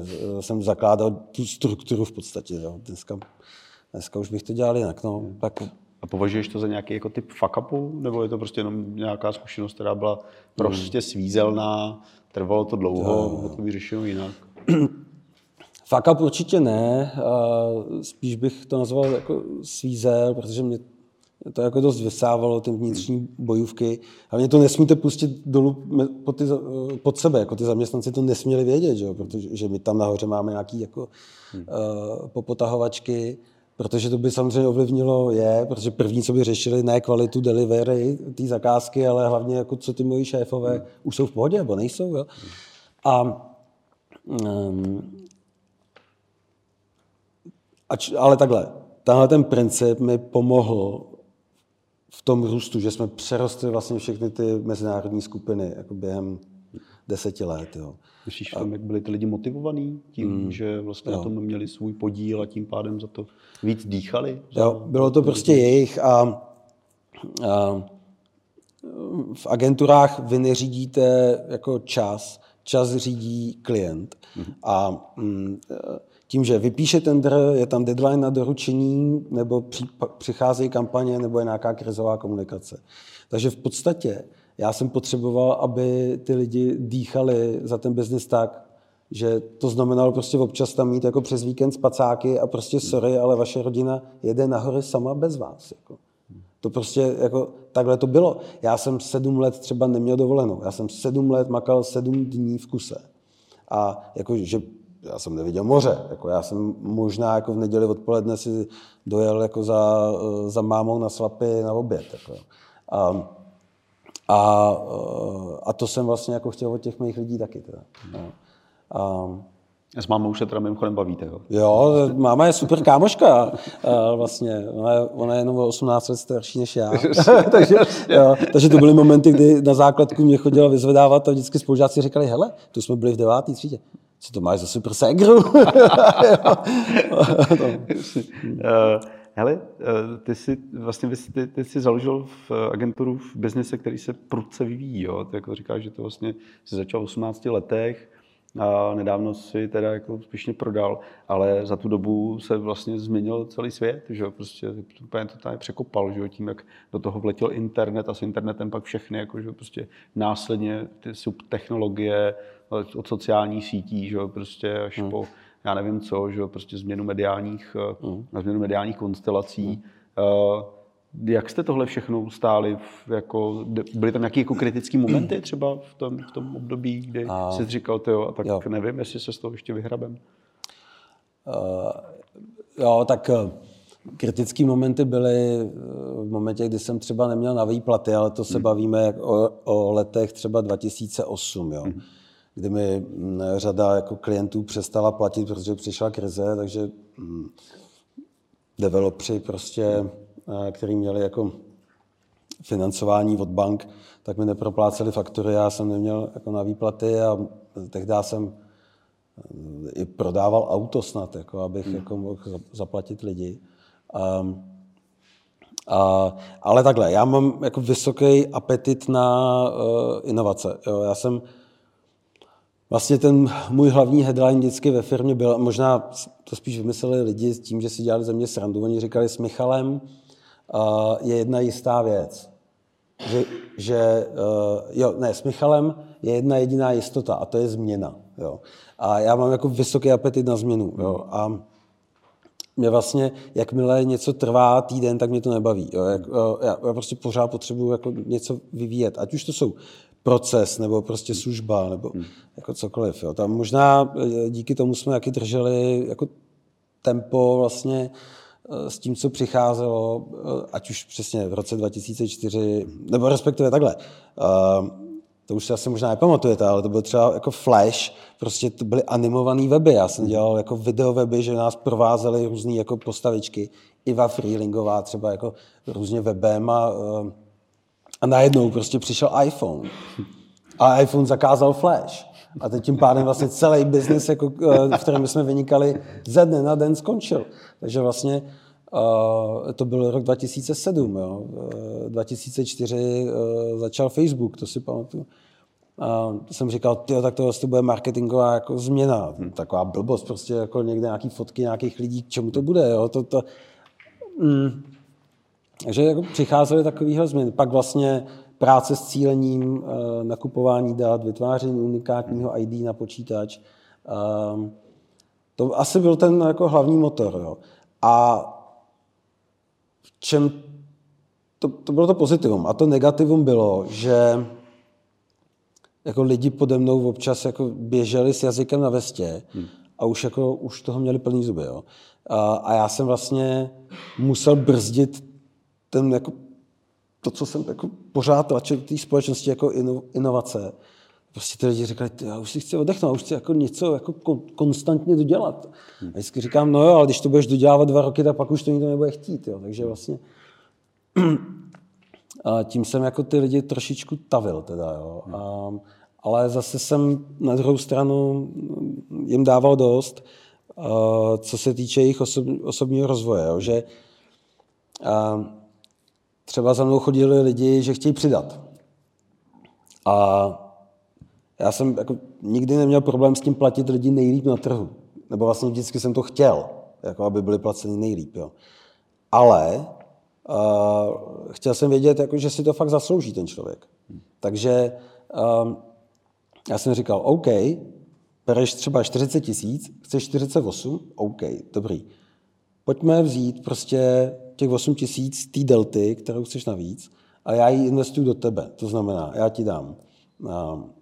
jsem zakládal tu strukturu v podstatě. Jo. Dneska, dneska už bych to dělal jinak. No, tak, a považuješ to za nějaký jako typ fuck upu, nebo je to prostě jenom nějaká zkušenost, která byla prostě svízelná, trvalo to dlouho, bylo to vyřešeno jinak? Fuck up určitě ne, spíš bych to nazval jako svízel, protože mě to jako dost vysávalo, ty vnitřní bojůvky. Hlavně to nesmíte pustit dolů pod, ty, pod sebe, jako ty zaměstnanci to nesměli vědět, že jo? protože že my tam nahoře máme nějaký jako hmm. uh, popotahovačky, protože to by samozřejmě ovlivnilo je, protože první, co by řešili, ne kvalitu delivery té zakázky, ale hlavně jako co ty moji šéfové hmm. už jsou v pohodě, nebo nejsou. Jo? A um, Ač, ale takhle, tenhle ten princip mi pomohl v tom růstu, že jsme přerostli vlastně všechny ty mezinárodní skupiny jako během deseti let. Jo. Myslíš tam, jak byli ty lidi motivovaní tím, mm, že vlastně jo. na tom měli svůj podíl a tím pádem za to víc dýchali? Jo, bylo to prostě jejich a, a v agenturách vy neřídíte jako čas, čas řídí klient. Mm. A mm, tím, že vypíše tender, je tam deadline na doručení, nebo přicházejí kampaně, nebo je nějaká krizová komunikace. Takže v podstatě já jsem potřeboval, aby ty lidi dýchali za ten biznis tak, že to znamenalo prostě občas tam mít jako přes víkend spacáky a prostě sorry, ale vaše rodina jede nahoře sama bez vás. Jako. To prostě jako takhle to bylo. Já jsem sedm let třeba neměl dovolenou. Já jsem sedm let makal sedm dní v kuse. A jako, že já jsem neviděl moře. Jako já jsem možná jako v neděli odpoledne si dojel jako za, za mámou na slapy na oběd. Jako. A, a, a to jsem vlastně jako chtěl od těch mých lidí taky. Teda. No. A, s mámou se teda mimochodem bavíte, jo? Jo, máma je super kámoška. vlastně. Ona je, ona je jenom o 18 let starší než já. takže, jo, takže to byly momenty, kdy na základku mě chodila vyzvedávat a vždycky spolužáci říkali, hele, tu jsme byli v devátý třídě. Co to máš za super ségru? Eh, hele, ty jsi vlastně ty, ty jsi založil v agenturu v biznise, který se prudce vyvíjí. Jo? Ty jako říkáš, že to vlastně jsi začal v 18 letech, a nedávno si teda jako úspěšně prodal, ale za tu dobu se vlastně změnil celý svět, že prostě úplně to tady překopal, že tím, jak do toho vletěl internet a s internetem pak všechny, jako, že prostě následně ty subtechnologie od sociálních sítí, že prostě až hmm. po já nevím co, že prostě změnu mediálních, hmm. změnu mediálních konstelací. Hmm. Uh, jak jste tohle všechno stáli? Jako, byly tam nějaké jako kritické momenty třeba v tom, v tom období, kdy a... jsi říkal, jo, a tak jo. nevím, jestli se z toho ještě vyhrabem? Uh, jo, tak uh, kritické momenty byly v momentě, kdy jsem třeba neměl na výplaty, ale to se hmm. bavíme o, o letech třeba 2008, jo. Hmm. kdy mi mm, řada jako klientů přestala platit, protože přišla krize, takže hm, developři prostě Eh, který měli jako financování od bank, tak mi nepropláceli faktury, já jsem neměl jako na výplaty a tehdy jsem eh, i prodával auto snad, jako abych hmm. jako mohl zaplatit lidi. A, a, ale takhle, já mám jako vysoký apetit na uh, inovace. Jo. Já jsem Vlastně ten můj hlavní headline vždycky ve firmě byl, možná to spíš vymysleli lidi s tím, že si dělali ze mě srandu, oni říkali s Michalem, je jedna jistá věc. Že, že jo, ne, s Michalem je jedna jediná jistota a to je změna. Jo. A já mám jako vysoký apetit na změnu. Jo. A mě vlastně, jakmile něco trvá týden, tak mě to nebaví. Jo. Jak, já, já prostě pořád potřebuji jako něco vyvíjet. Ať už to jsou proces, nebo prostě služba, nebo hmm. jako cokoliv. Jo. Tam možná e, díky tomu jsme taky drželi jako tempo vlastně Eh, s tím, co přicházelo, eh, ať už přesně v roce 2004, nebo respektive takhle. Eh, to už si asi možná nepamatujete, ale to byl třeba jako Flash, prostě to byly animované weby. Já jsem dělal jako video weby, že nás provázely různé jako postavičky. Iva Freelingová třeba jako různě webem a, a najednou prostě přišel iPhone. A iPhone zakázal Flash. A teď tím pádem vlastně celý biznis, jako, v kterém jsme vynikali, ze dne na den skončil. Takže vlastně uh, to byl rok 2007. Jo. Uh, 2004 uh, začal Facebook, to si pamatuju. A jsem říkal, tyjo, tak to bude marketingová jako změna. Hmm. Taková blbost, prostě jako někde nějaký fotky nějakých lidí, k čemu to bude. Jo? To, to, mm. Takže jako přicházely takovéhle změny. Pak vlastně práce s cílením, eh, nakupování dat, vytváření unikátního ID na počítač. Ehm, to asi byl ten jako hlavní motor. Jo. A v čem to, to bylo to pozitivum. A to negativum bylo, že jako lidi pode mnou občas jako běželi s jazykem na vestě hmm. a už, jako, už toho měli plný zuby. Jo. A, a já jsem vlastně musel brzdit ten jako to, co jsem jako pořád v té společnosti jako inovace. prostě ty lidi říkali, já už si chci oddechnout, už chci jako něco jako konstantně dodělat. A vždycky říkám, no jo, ale když to budeš dodělávat dva roky, tak pak už to nikdo nebude chtít. Jo. Takže vlastně a tím jsem jako ty lidi trošičku tavil. Teda, jo. A, ale zase jsem na druhou stranu jim dával dost, co se týče jejich osob, osobního rozvoje. Jo, že třeba za mnou chodili lidi, že chtějí přidat. A já jsem jako nikdy neměl problém s tím platit lidi nejlíp na trhu. Nebo vlastně vždycky jsem to chtěl, jako aby byli placeni nejlíp. Jo. Ale uh, chtěl jsem vědět, jako, že si to fakt zaslouží ten člověk. Takže um, já jsem říkal, OK, bereš třeba 40 tisíc, chceš 48, OK, dobrý. Pojďme vzít prostě těch 8 tisíc té delty, kterou chceš navíc, a já ji investuju do tebe. To znamená, já ti dám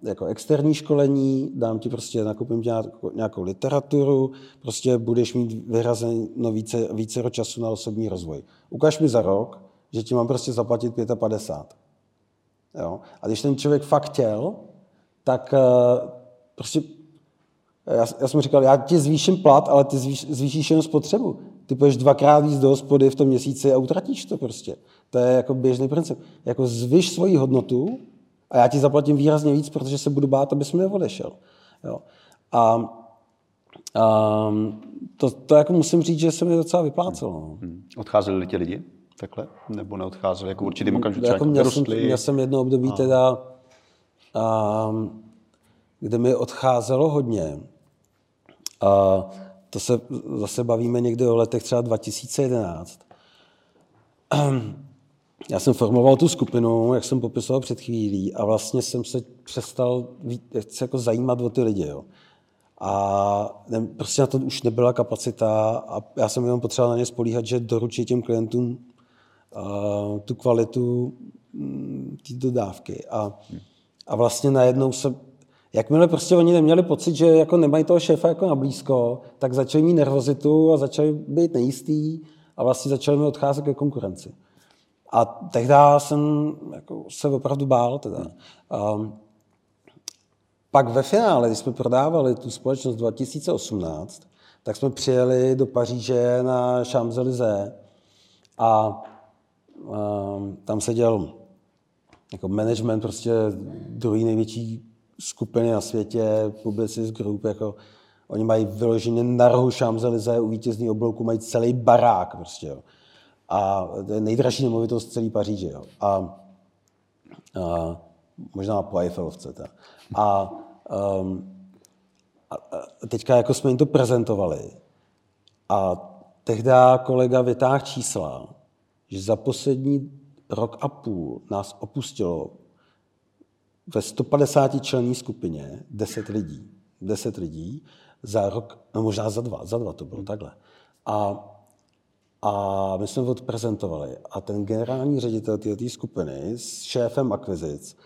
jako externí školení, dám ti prostě, nakupím ti nějakou literaturu, prostě budeš mít vyhrazeno více, více času na osobní rozvoj. Ukaž mi za rok, že ti mám prostě zaplatit 55. Jo? A když ten člověk fakt chtěl, tak eh, prostě já, já jsem říkal, já ti zvýším plat, ale ty zvýš, zvýšíš jenom spotřebu. Ty půjdeš dvakrát víc do hospody v tom měsíci a utratíš to prostě. To je jako běžný princip. Jako zvyš svoji hodnotu a já ti zaplatím výrazně víc, protože se budu bát, abys mi neodešel. Jo. A, a to, to jako musím říct, že se mi docela vyplácelo. No. Hmm. Odcházeli ti lidi takhle? Nebo neodcházeli? Jako určitým okamžiku jako měl, jsem, měl jsem jedno období a... teda, a, kde mi odcházelo hodně. A to se zase bavíme někdy o letech třeba 2011. Já jsem formoval tu skupinu, jak jsem popisoval před chvílí, a vlastně jsem se přestal se jako zajímat o ty lidi. Jo. A ne, prostě na to už nebyla kapacita a já jsem jenom potřeboval na ně spolíhat, že doručí těm klientům uh, tu kvalitu um, té dodávky. A, a vlastně najednou se Jakmile prostě oni neměli pocit, že jako nemají toho šéfa jako na blízko, tak začali mít nervozitu a začali být nejistý a vlastně začali mi odcházet ke konkurenci. A tehdy jsem jako se opravdu bál. Teda. Um, pak ve finále, když jsme prodávali tu společnost 2018, tak jsme přijeli do Paříže na Champs-Élysées a um, tam seděl jako management prostě druhý největší skupiny na světě, Publicis Group, jako oni mají vyloženě na rohu Champs-Élysées u vítězný oblouku, mají celý barák prostě, jo. A to je nejdražší nemovitost celý Paříže, jo. A, a možná po Eiffelovce. A, um, a, a teďka jako jsme jim to prezentovali a tehdy kolega vytáhl čísla, že za poslední rok a půl nás opustilo ve 150 členní skupině 10 lidí. 10 lidí za rok, no možná za dva, za dva to bylo takhle. A, a my jsme to odprezentovali. A ten generální ředitel této skupiny s šéfem akvizic,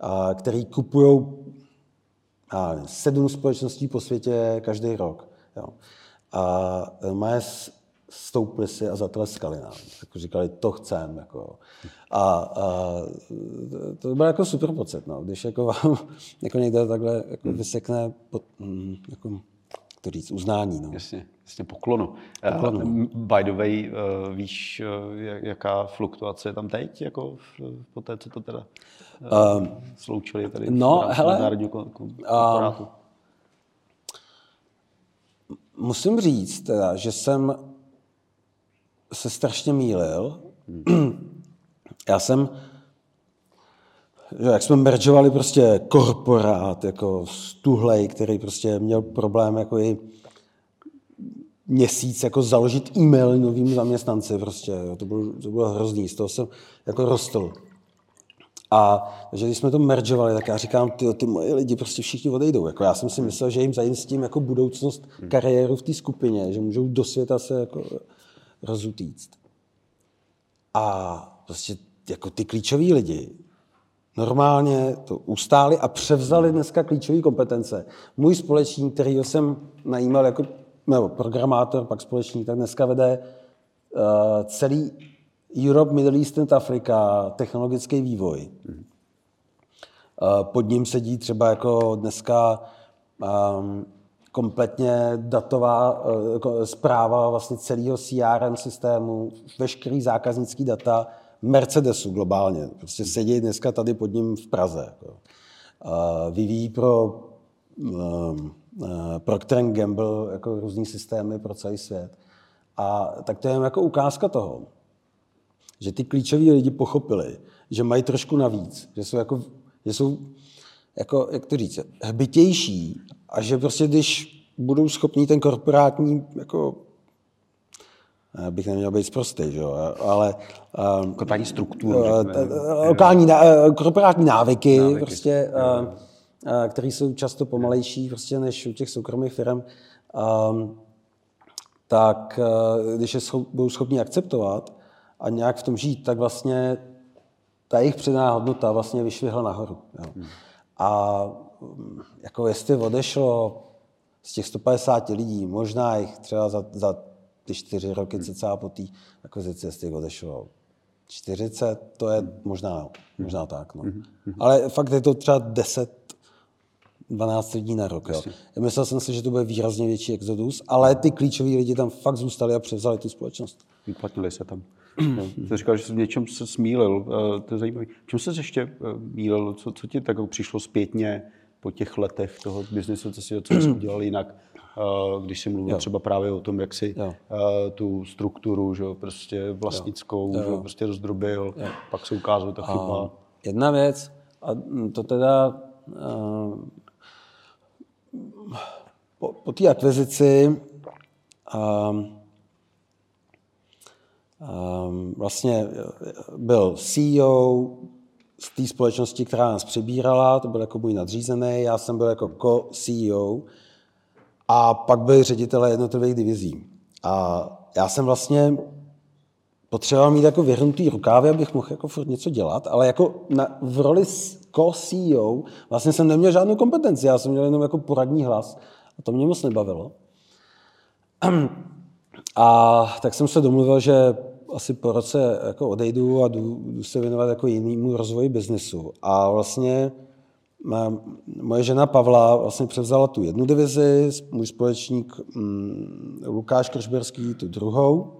a, který kupují sedm společností po světě každý rok. Jo. A má stoupli si a zatleskali nám. Jako říkali, to chcem. Jako. A, a, to byl jako super pocit, no. když jako vám jako někdo takhle jako hmm. vysekne pod, mm, jako, to říct, uznání. No. Jasně, jasně poklonu. poklonu. Uh, by the way, uh, víš, uh, jaká fluktuace je tam teď, jako po té, co to teda uh, sloučili tady no, hele, národního korporátu? Uh, musím říct, teda, že jsem se strašně mýlil. Já jsem, jak jsme meržovali prostě korporát, jako stuhlej, který prostě měl problém jako i měsíc jako založit e-mail novým zaměstnanci prostě, jo, to, bylo, to bylo hrozný, z toho jsem jako rostl. A takže když jsme to meržovali, tak já říkám, ty, ty moje lidi prostě všichni odejdou. Jako já jsem si myslel, že jim zajistím jako budoucnost, kariéru v té skupině, že můžou do světa se jako rozutíct. A prostě jako ty klíčoví lidi normálně to ustáli a převzali dneska klíčové kompetence. Můj společník, který jsem najímal jako nebo programátor, pak společník, tak dneska vede uh, celý Europe, Middle East and Africa, technologický vývoj. pod ním sedí třeba jako dneska um, kompletně datová uh, zpráva vlastně celého CRM systému, veškerý zákaznický data Mercedesu globálně. Prostě sedí dneska tady pod ním v Praze. Jako. Vyvíjí pro um, uh, Procter Gamble jako různý systémy pro celý svět. A tak to je jako ukázka toho, že ty klíčoví lidi pochopili, že mají trošku navíc, že jsou jako, že jsou jako, jak to říct, hbitější a že prostě když budou schopní ten korporátní jako bych neměl být zprostý, že jo, ale... Um, korporátní strukturu. Uh, lokální, uh, korporátní návyky, návyky prostě, které jsou často pomalejší prostě než u těch soukromých firm, um, tak když je schop, budou schopni akceptovat a nějak v tom žít, tak vlastně ta jejich předná hodnota vlastně vyšvihla nahoru. Jo. Hmm. A jako jestli odešlo z těch 150 lidí, možná jich třeba za, za ty čtyři roky hmm. cca po té akvizici, jestli odešlo 40, to je možná, možná tak. No. Hmm. Ale fakt je to třeba 10, 12 lidí na rok. Jo. Já myslel jsem si, že to bude výrazně větší exodus, ale ty klíčoví lidi tam fakt zůstali a převzali tu společnost. Vyplatili se tam. Ty říkal, že jsi v něčem se smílil. Eh, to je zajímavé. Čím se ještě eh, mýlil? Co, co ti tak přišlo zpětně po těch letech toho biznesu, co si, co jsi udělal jinak? Eh, když jsi mluvil jo. třeba právě o tom, jak si jo. tu strukturu že, prostě vlastnickou jo. Že, prostě rozdrobil, jo. pak se ukázalo ta chyba. A jedna věc, a to teda po, po té akvizici um, um, vlastně byl CEO z té společnosti, která nás přebírala, to byl jako můj nadřízený, já jsem byl jako co-CEO a pak byli ředitelé jednotlivých divizí. A já jsem vlastně potřeboval mít jako vyhrnutý rukávy, abych mohl jako furt něco dělat, ale jako na, v roli co-CEO vlastně jsem neměl žádnou kompetenci, já jsem měl jenom jako poradní hlas a to mě moc nebavilo. A tak jsem se domluvil, že asi po roce jako odejdu a jdu, jdu se věnovat jako jinému rozvoji biznesu. A vlastně moje žena Pavla vlastně převzala tu jednu divizi, můj společník mm, Lukáš Kržberský tu druhou.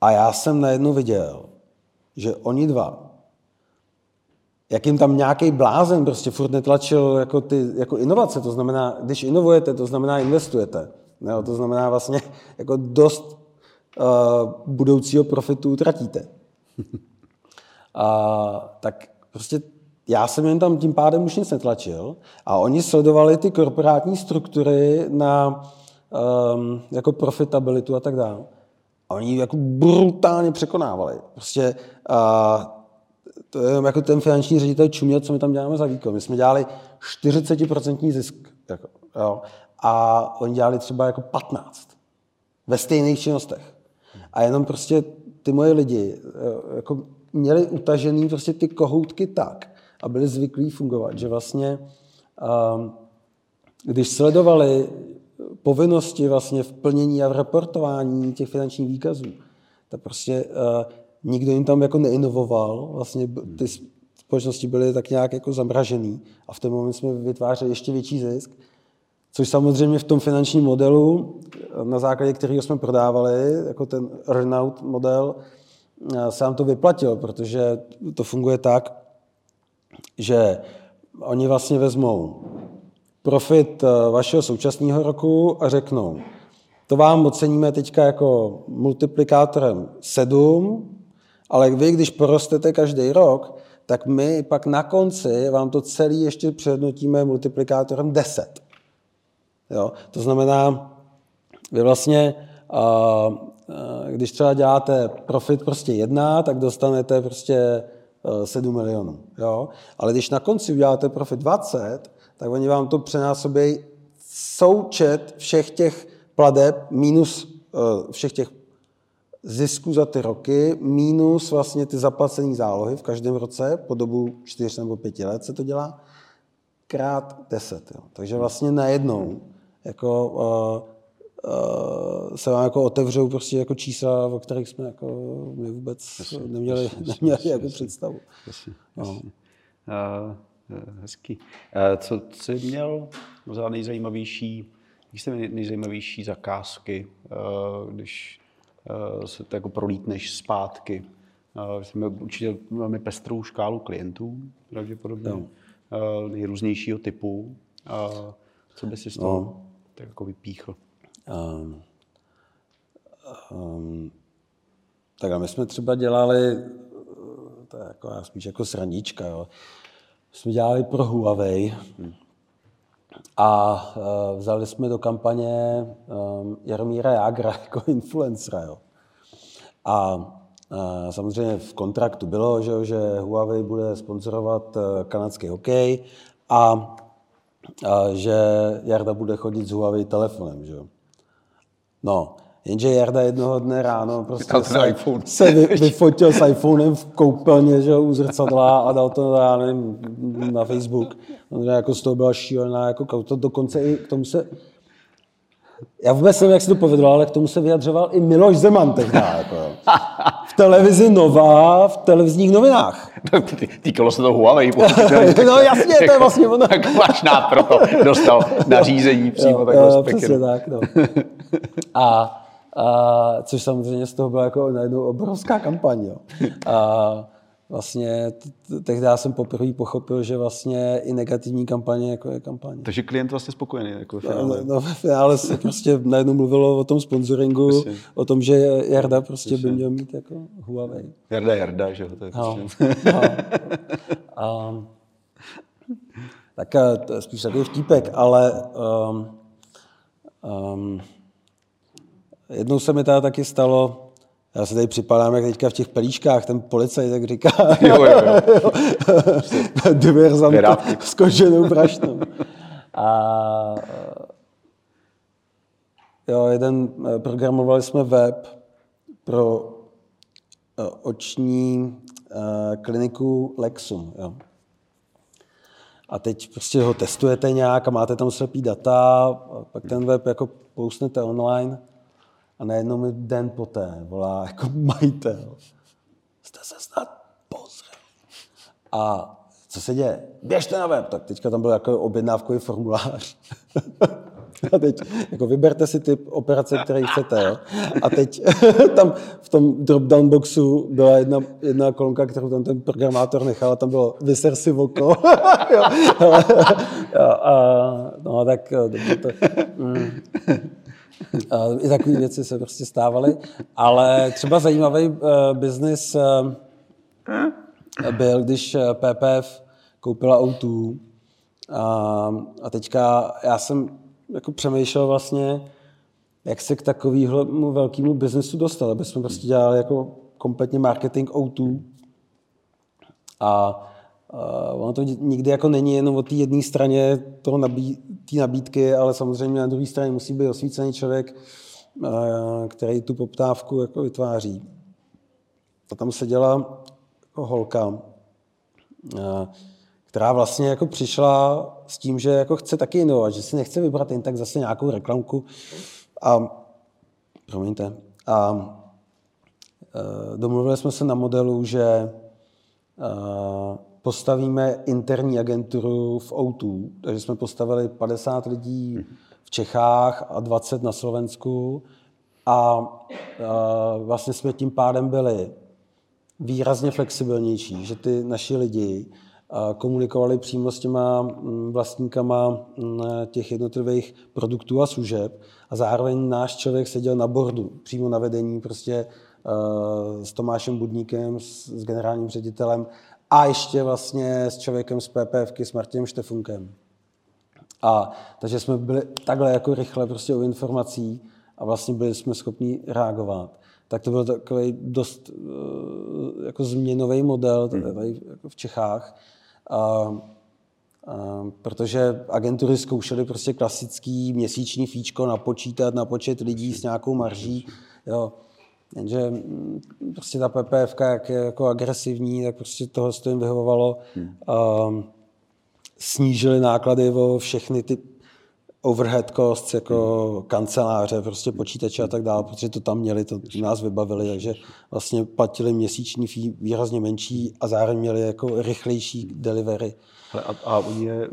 A já jsem najednou viděl, že oni dva, jak jim tam nějaký blázen prostě furt netlačil jako, ty, jako inovace, to znamená, když inovujete, to znamená investujete. No, to znamená vlastně jako dost budoucího profitu utratíte. a, tak prostě já jsem jen tam tím pádem už nic netlačil a oni sledovali ty korporátní struktury na um, jako profitabilitu a tak dále. A oni jako brutálně překonávali. Prostě uh, to je jako ten finanční ředitel čuměl, co my tam děláme za výkon. My jsme dělali 40% zisk. Jako, jo, a oni dělali třeba jako 15 ve stejných činnostech. A jenom prostě ty moje lidi eh, jako měli utažený prostě ty kohoutky tak a byli zvyklí fungovat, že vlastně um, když sledovali povinnosti vlastně v plnění a v reportování těch finančních výkazů, tak prostě uh, nikdo jim tam jako neinovoval, vlastně ty společnosti byly tak nějak jako zamražený a v ten moment jsme vytvářeli ještě větší zisk, což samozřejmě v tom finančním modelu, na základě kterého jsme prodávali, jako ten earnout model, se nám to vyplatilo, protože to funguje tak, že oni vlastně vezmou profit eh, vašeho současného roku a řeknou, to vám oceníme teďka jako multiplikátorem 7, ale vy, když porostete každý rok, tak my pak na konci vám to celý ještě přednotíme multiplikátorem 10. Jo? To znamená, vy vlastně, když třeba děláte profit prostě jedna, tak dostanete prostě 7 e, milionů. Jo? Ale když na konci uděláte profit 20, tak oni vám to přenásobí součet všech těch pladeb minus e, všech těch zisku za ty roky minus vlastně ty zaplacené zálohy v každém roce, po dobu 4 nebo 5 let se to dělá, krát 10. Jo. Takže vlastně najednou jako, uh, uh, se vám jako otevřou prostě jako čísla, o kterých jsme jako my vůbec jasně, neměli, jasně, neměli jasně, jako jasně, představu. Jasně, jasně. hezký. Co jsi měl za nejzajímavější, jste nejzajímavější zakázky, když se to jako prolítneš zpátky? Jsme určitě velmi pestrou škálu klientů, pravděpodobně, no. nejrůznějšího typu. Co by si z toho no. Tak jako vypíchl? Um, um, tak a my jsme třeba dělali, to je jako, spíš jako sranička, jo. jsme dělali pro Huawei a uh, vzali jsme do kampaně um, Jaromíra Jágra jako influencera. Jo. A uh, samozřejmě v kontraktu bylo, že, Huawei bude sponzorovat kanadský hokej a, že Jarda bude chodit s Huawei telefonem. Že? No, Jenže Jarda jednoho dne ráno prostě se, iPhone. se vy, vyfotil s iPhonem v koupelně, že u zrcadla a dal to já nevím, na Facebook. No, jako z toho byla šílená, jako to dokonce i k tomu se já vůbec nevím, jak se to povedlo, ale k tomu se vyjadřoval i Miloš Zeman tehdy. Jako. V televizi Nova, v televizních novinách. Týkalo se to Huawei. no jasně, to je vlastně ono. Tak máš proto dostal nařízení přímo jo, takhle Přesně tak, no. A a, což samozřejmě z toho byla jako najednou obrovská kampaň. Jo. A vlastně tehdy jsem poprvé pochopil, že vlastně i negativní kampaně jako je kampaně. Takže klient vlastně spokojený jako v finále. No, no, v finále se prostě najednou mluvilo o tom sponsoringu, Myslím. o tom, že Jarda prostě Myslím. by měl mít jako Huawei. Jarda Jarda, že jo? To je no, prostě... no. A, tak eh, to je spíš takový vtípek, ale um, um, Jednou se mi teda taky stalo, já se tady připadám, jak teďka v těch pelíškách, ten policaj tak říká. Jo, jo, jo. Diverzant s koženou brašnou. A jo, jeden, eh, programovali jsme web pro eh, oční uh, kliniku Lexum. Jo. A teď prostě ho testujete nějak a máte tam slepý data, a pak ten web jako postnete online a najednou mi den poté volá jako majitel. Jste se snad pozřel. A co se děje? Běžte na web. Tak teďka tam byl jako objednávkový formulář. A teď jako vyberte si typ operace, který chcete. Jo? A teď tam v tom drop-down boxu byla jedna, jedna kolonka, kterou tam ten programátor nechal a tam bylo vyser si oko. jo, jo, a, no tak dobře to... Mm. I takové věci se prostě stávaly. Ale třeba zajímavý uh, biznis uh, byl, když PPF koupila O2 a, a teďka já jsem jako přemýšlel vlastně, jak se k takovému velkému biznesu dostal, aby jsme prostě dělali jako kompletně marketing O2 a Uh, ono to nikdy jako není jenom o té jedné straně toho nabí, té nabídky, ale samozřejmě na druhé straně musí být osvícený člověk, uh, který tu poptávku jako vytváří. A tam seděla jako holka, uh, která vlastně jako přišla s tím, že jako chce taky inovovat, že si nechce vybrat jen tak zase nějakou reklamku. A, promiňte, a uh, domluvili jsme se na modelu, že uh, postavíme interní agenturu v O2, takže jsme postavili 50 lidí v Čechách a 20 na Slovensku. A, a vlastně jsme tím pádem byli výrazně flexibilnější, že ty naši lidi komunikovali přímo s těma mm, vlastníkama mm, těch jednotlivých produktů a služeb. A zároveň náš člověk seděl na bordu, přímo na vedení prostě s Tomášem Budníkem, s generálním ředitelem a ještě vlastně s člověkem z PPFky, s Martinem Štefunkem. A takže jsme byli takhle jako rychle prostě u informací a vlastně byli jsme schopni reagovat. Tak to byl takový dost eh, jako změnový model hmm. tady jako v Čechách. A, a, protože agentury zkoušely prostě klasický měsíční fíčko napočítat na počet lidí s nějakou marží. Jo. Jenže mm, prostě ta PPF, jak je jako agresivní, tak prostě toho to jim vyhovovalo. Hmm. A snížili náklady o všechny ty overhead costs, jako kanceláře, prostě počítače a tak dále, protože to tam měli, to nás vybavili, takže vlastně platili měsíční fee výrazně menší a zároveň měli jako rychlejší delivery. A, a oni je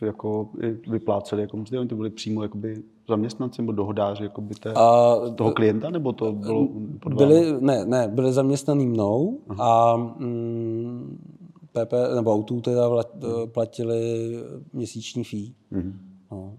eh, jako vypláceli jako mzdy, oni to byli přímo jakoby zaměstnanci nebo dohodáři jakoby té, a, toho klienta, nebo to bylo pod byli, ne, ne, byli zaměstnaný mnou Aha. a mm, PP, nebo autů teda platili měsíční fee. Mm-hmm. No.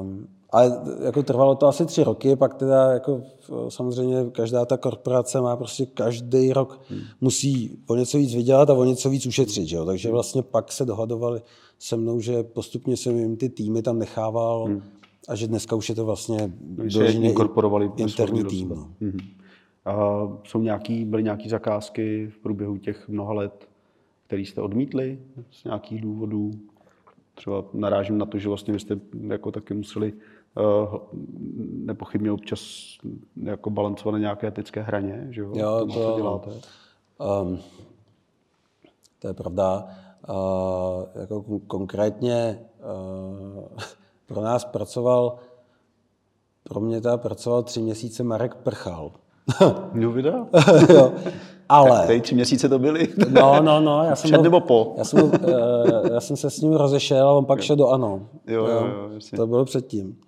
Um, ale jako trvalo to asi tři roky, pak teda jako samozřejmě každá ta korporace má prostě každý rok hmm. musí o něco víc vydělat a o něco víc ušetřit, že jo? takže vlastně pak se dohadovali se mnou, že postupně jsem jim ty týmy tam nechával hmm. A že dneska už je to vlastně inkorporovali interní tým. No. Hmm. A jsou nějaký, byly nějaké zakázky v průběhu těch mnoha let, které jste odmítli z nějakých důvodů? Třeba narážím na to, že vlastně vy jste jako taky museli uh, nepochybně občas jako balancovat na nějaké etické hraně, že jo? jo to, to děláte. Um, to je pravda. Uh, jako konkrétně uh, pro nás pracoval, pro mě teda pracoval tři měsíce Marek Prchal. No vydá? jo. Ale... Tady tři měsíce to byly? No, no, no. Já jsem Před nebo po? Já jsem, uh, já jsem se s ním rozešel a on pak šel do ANO. Jo, jo, jo, jo To bylo předtím.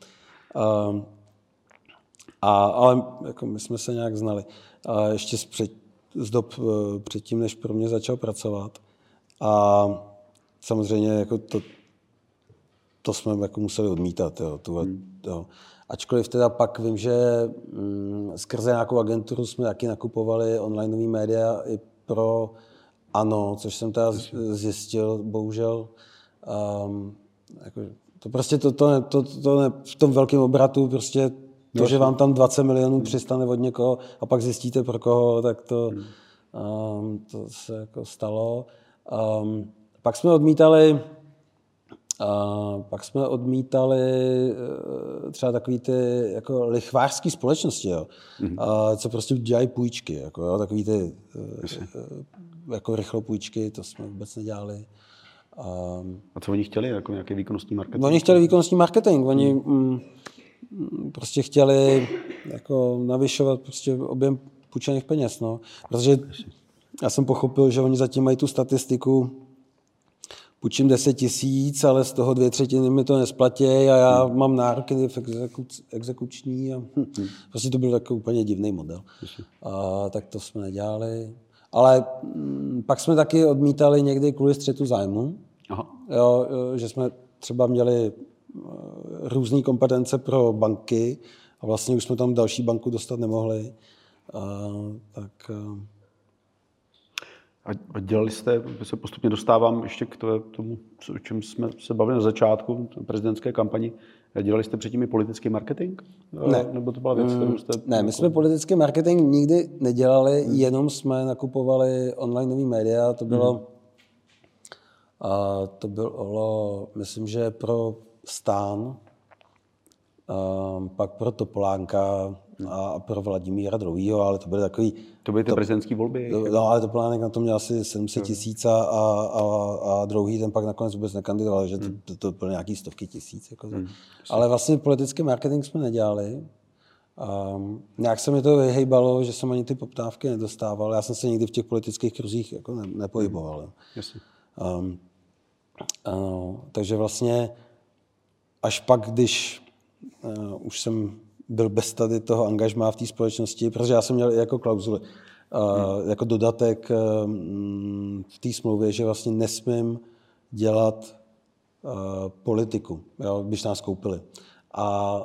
Uh, a, ale jako my jsme se nějak znali. A ještě z, před, z dob uh, předtím, než pro mě začal pracovat. A samozřejmě jako to, to jsme jako museli odmítat. Jo, tu, hmm. jo. Ačkoliv teda pak vím, že mm, skrze nějakou agenturu jsme taky nakupovali onlineové média i pro ANO, což jsem teda zjistil, bohužel. Um, jako, to prostě to, to, ne, to, to ne, v tom velkém obratu prostě to, že vám tam 20 milionů hmm. přistane od někoho a pak zjistíte pro koho, tak to, um, to se jako stalo. Um, pak jsme odmítali a pak jsme odmítali eh, třeba takový ty jako lichvářské společnosti, jo, mm-hmm. a co prostě dělají půjčky, jako, jo, takový ty eh, jako rychlopůjčky, to jsme vůbec nedělali. A, a co oni chtěli, jako nějaký výkonnostní marketing? Oni chtěli výkonnostní marketing, oni mm. Mm, prostě chtěli jako navyšovat prostě objem půjčených peněz, no. Protože já jsem pochopil, že oni zatím mají tu statistiku, půjčím 10 tisíc, ale z toho dvě třetiny mi to nesplatí a já hmm. mám nároky exekuční. A, hm, hmm. Prostě to byl takový úplně divný model. A, tak to jsme nedělali. Ale m, hm, pak jsme taky odmítali někdy kvůli střetu zájmu, Aha. Jo, že jsme třeba měli e, různé kompetence pro banky a vlastně už jsme tam další banku dostat nemohli. A, tak e, a dělali jste, se postupně dostávám ještě k tomu, o čem jsme se bavili na začátku prezidentské kampani, Dělali jste předtím i politický marketing? Ne. Nebo to byla věc, kterou jste... Ne, my jsme politický marketing nikdy nedělali, hmm. jenom jsme nakupovali online média. To bylo, hmm. a to bylo, myslím, že pro Stán, a pak pro Topolánka, a pro Vladimíra II. ale to byly takový... To byly ty to, prezidentské volby? No, ale Topolánek na to měl asi 700 tisíc a, a, a, druhý ten pak nakonec vůbec nekandidoval, že to, hmm. to, to byly nějaký stovky tisíc. Jako hmm. Ale vlastně politický marketing jsme nedělali. Um, nějak se mi to vyhejbalo, že jsem ani ty poptávky nedostával. Já jsem se nikdy v těch politických kruzích jako ne, nepohyboval. Hmm. Jasně. Um, ano, takže vlastně až pak, když uh, už jsem byl bez tady toho angažmá v té společnosti, protože já jsem měl jako klauzuli, uh, jako dodatek uh, v té smlouvě, že vlastně nesmím dělat politiku, jo, když nás koupili. A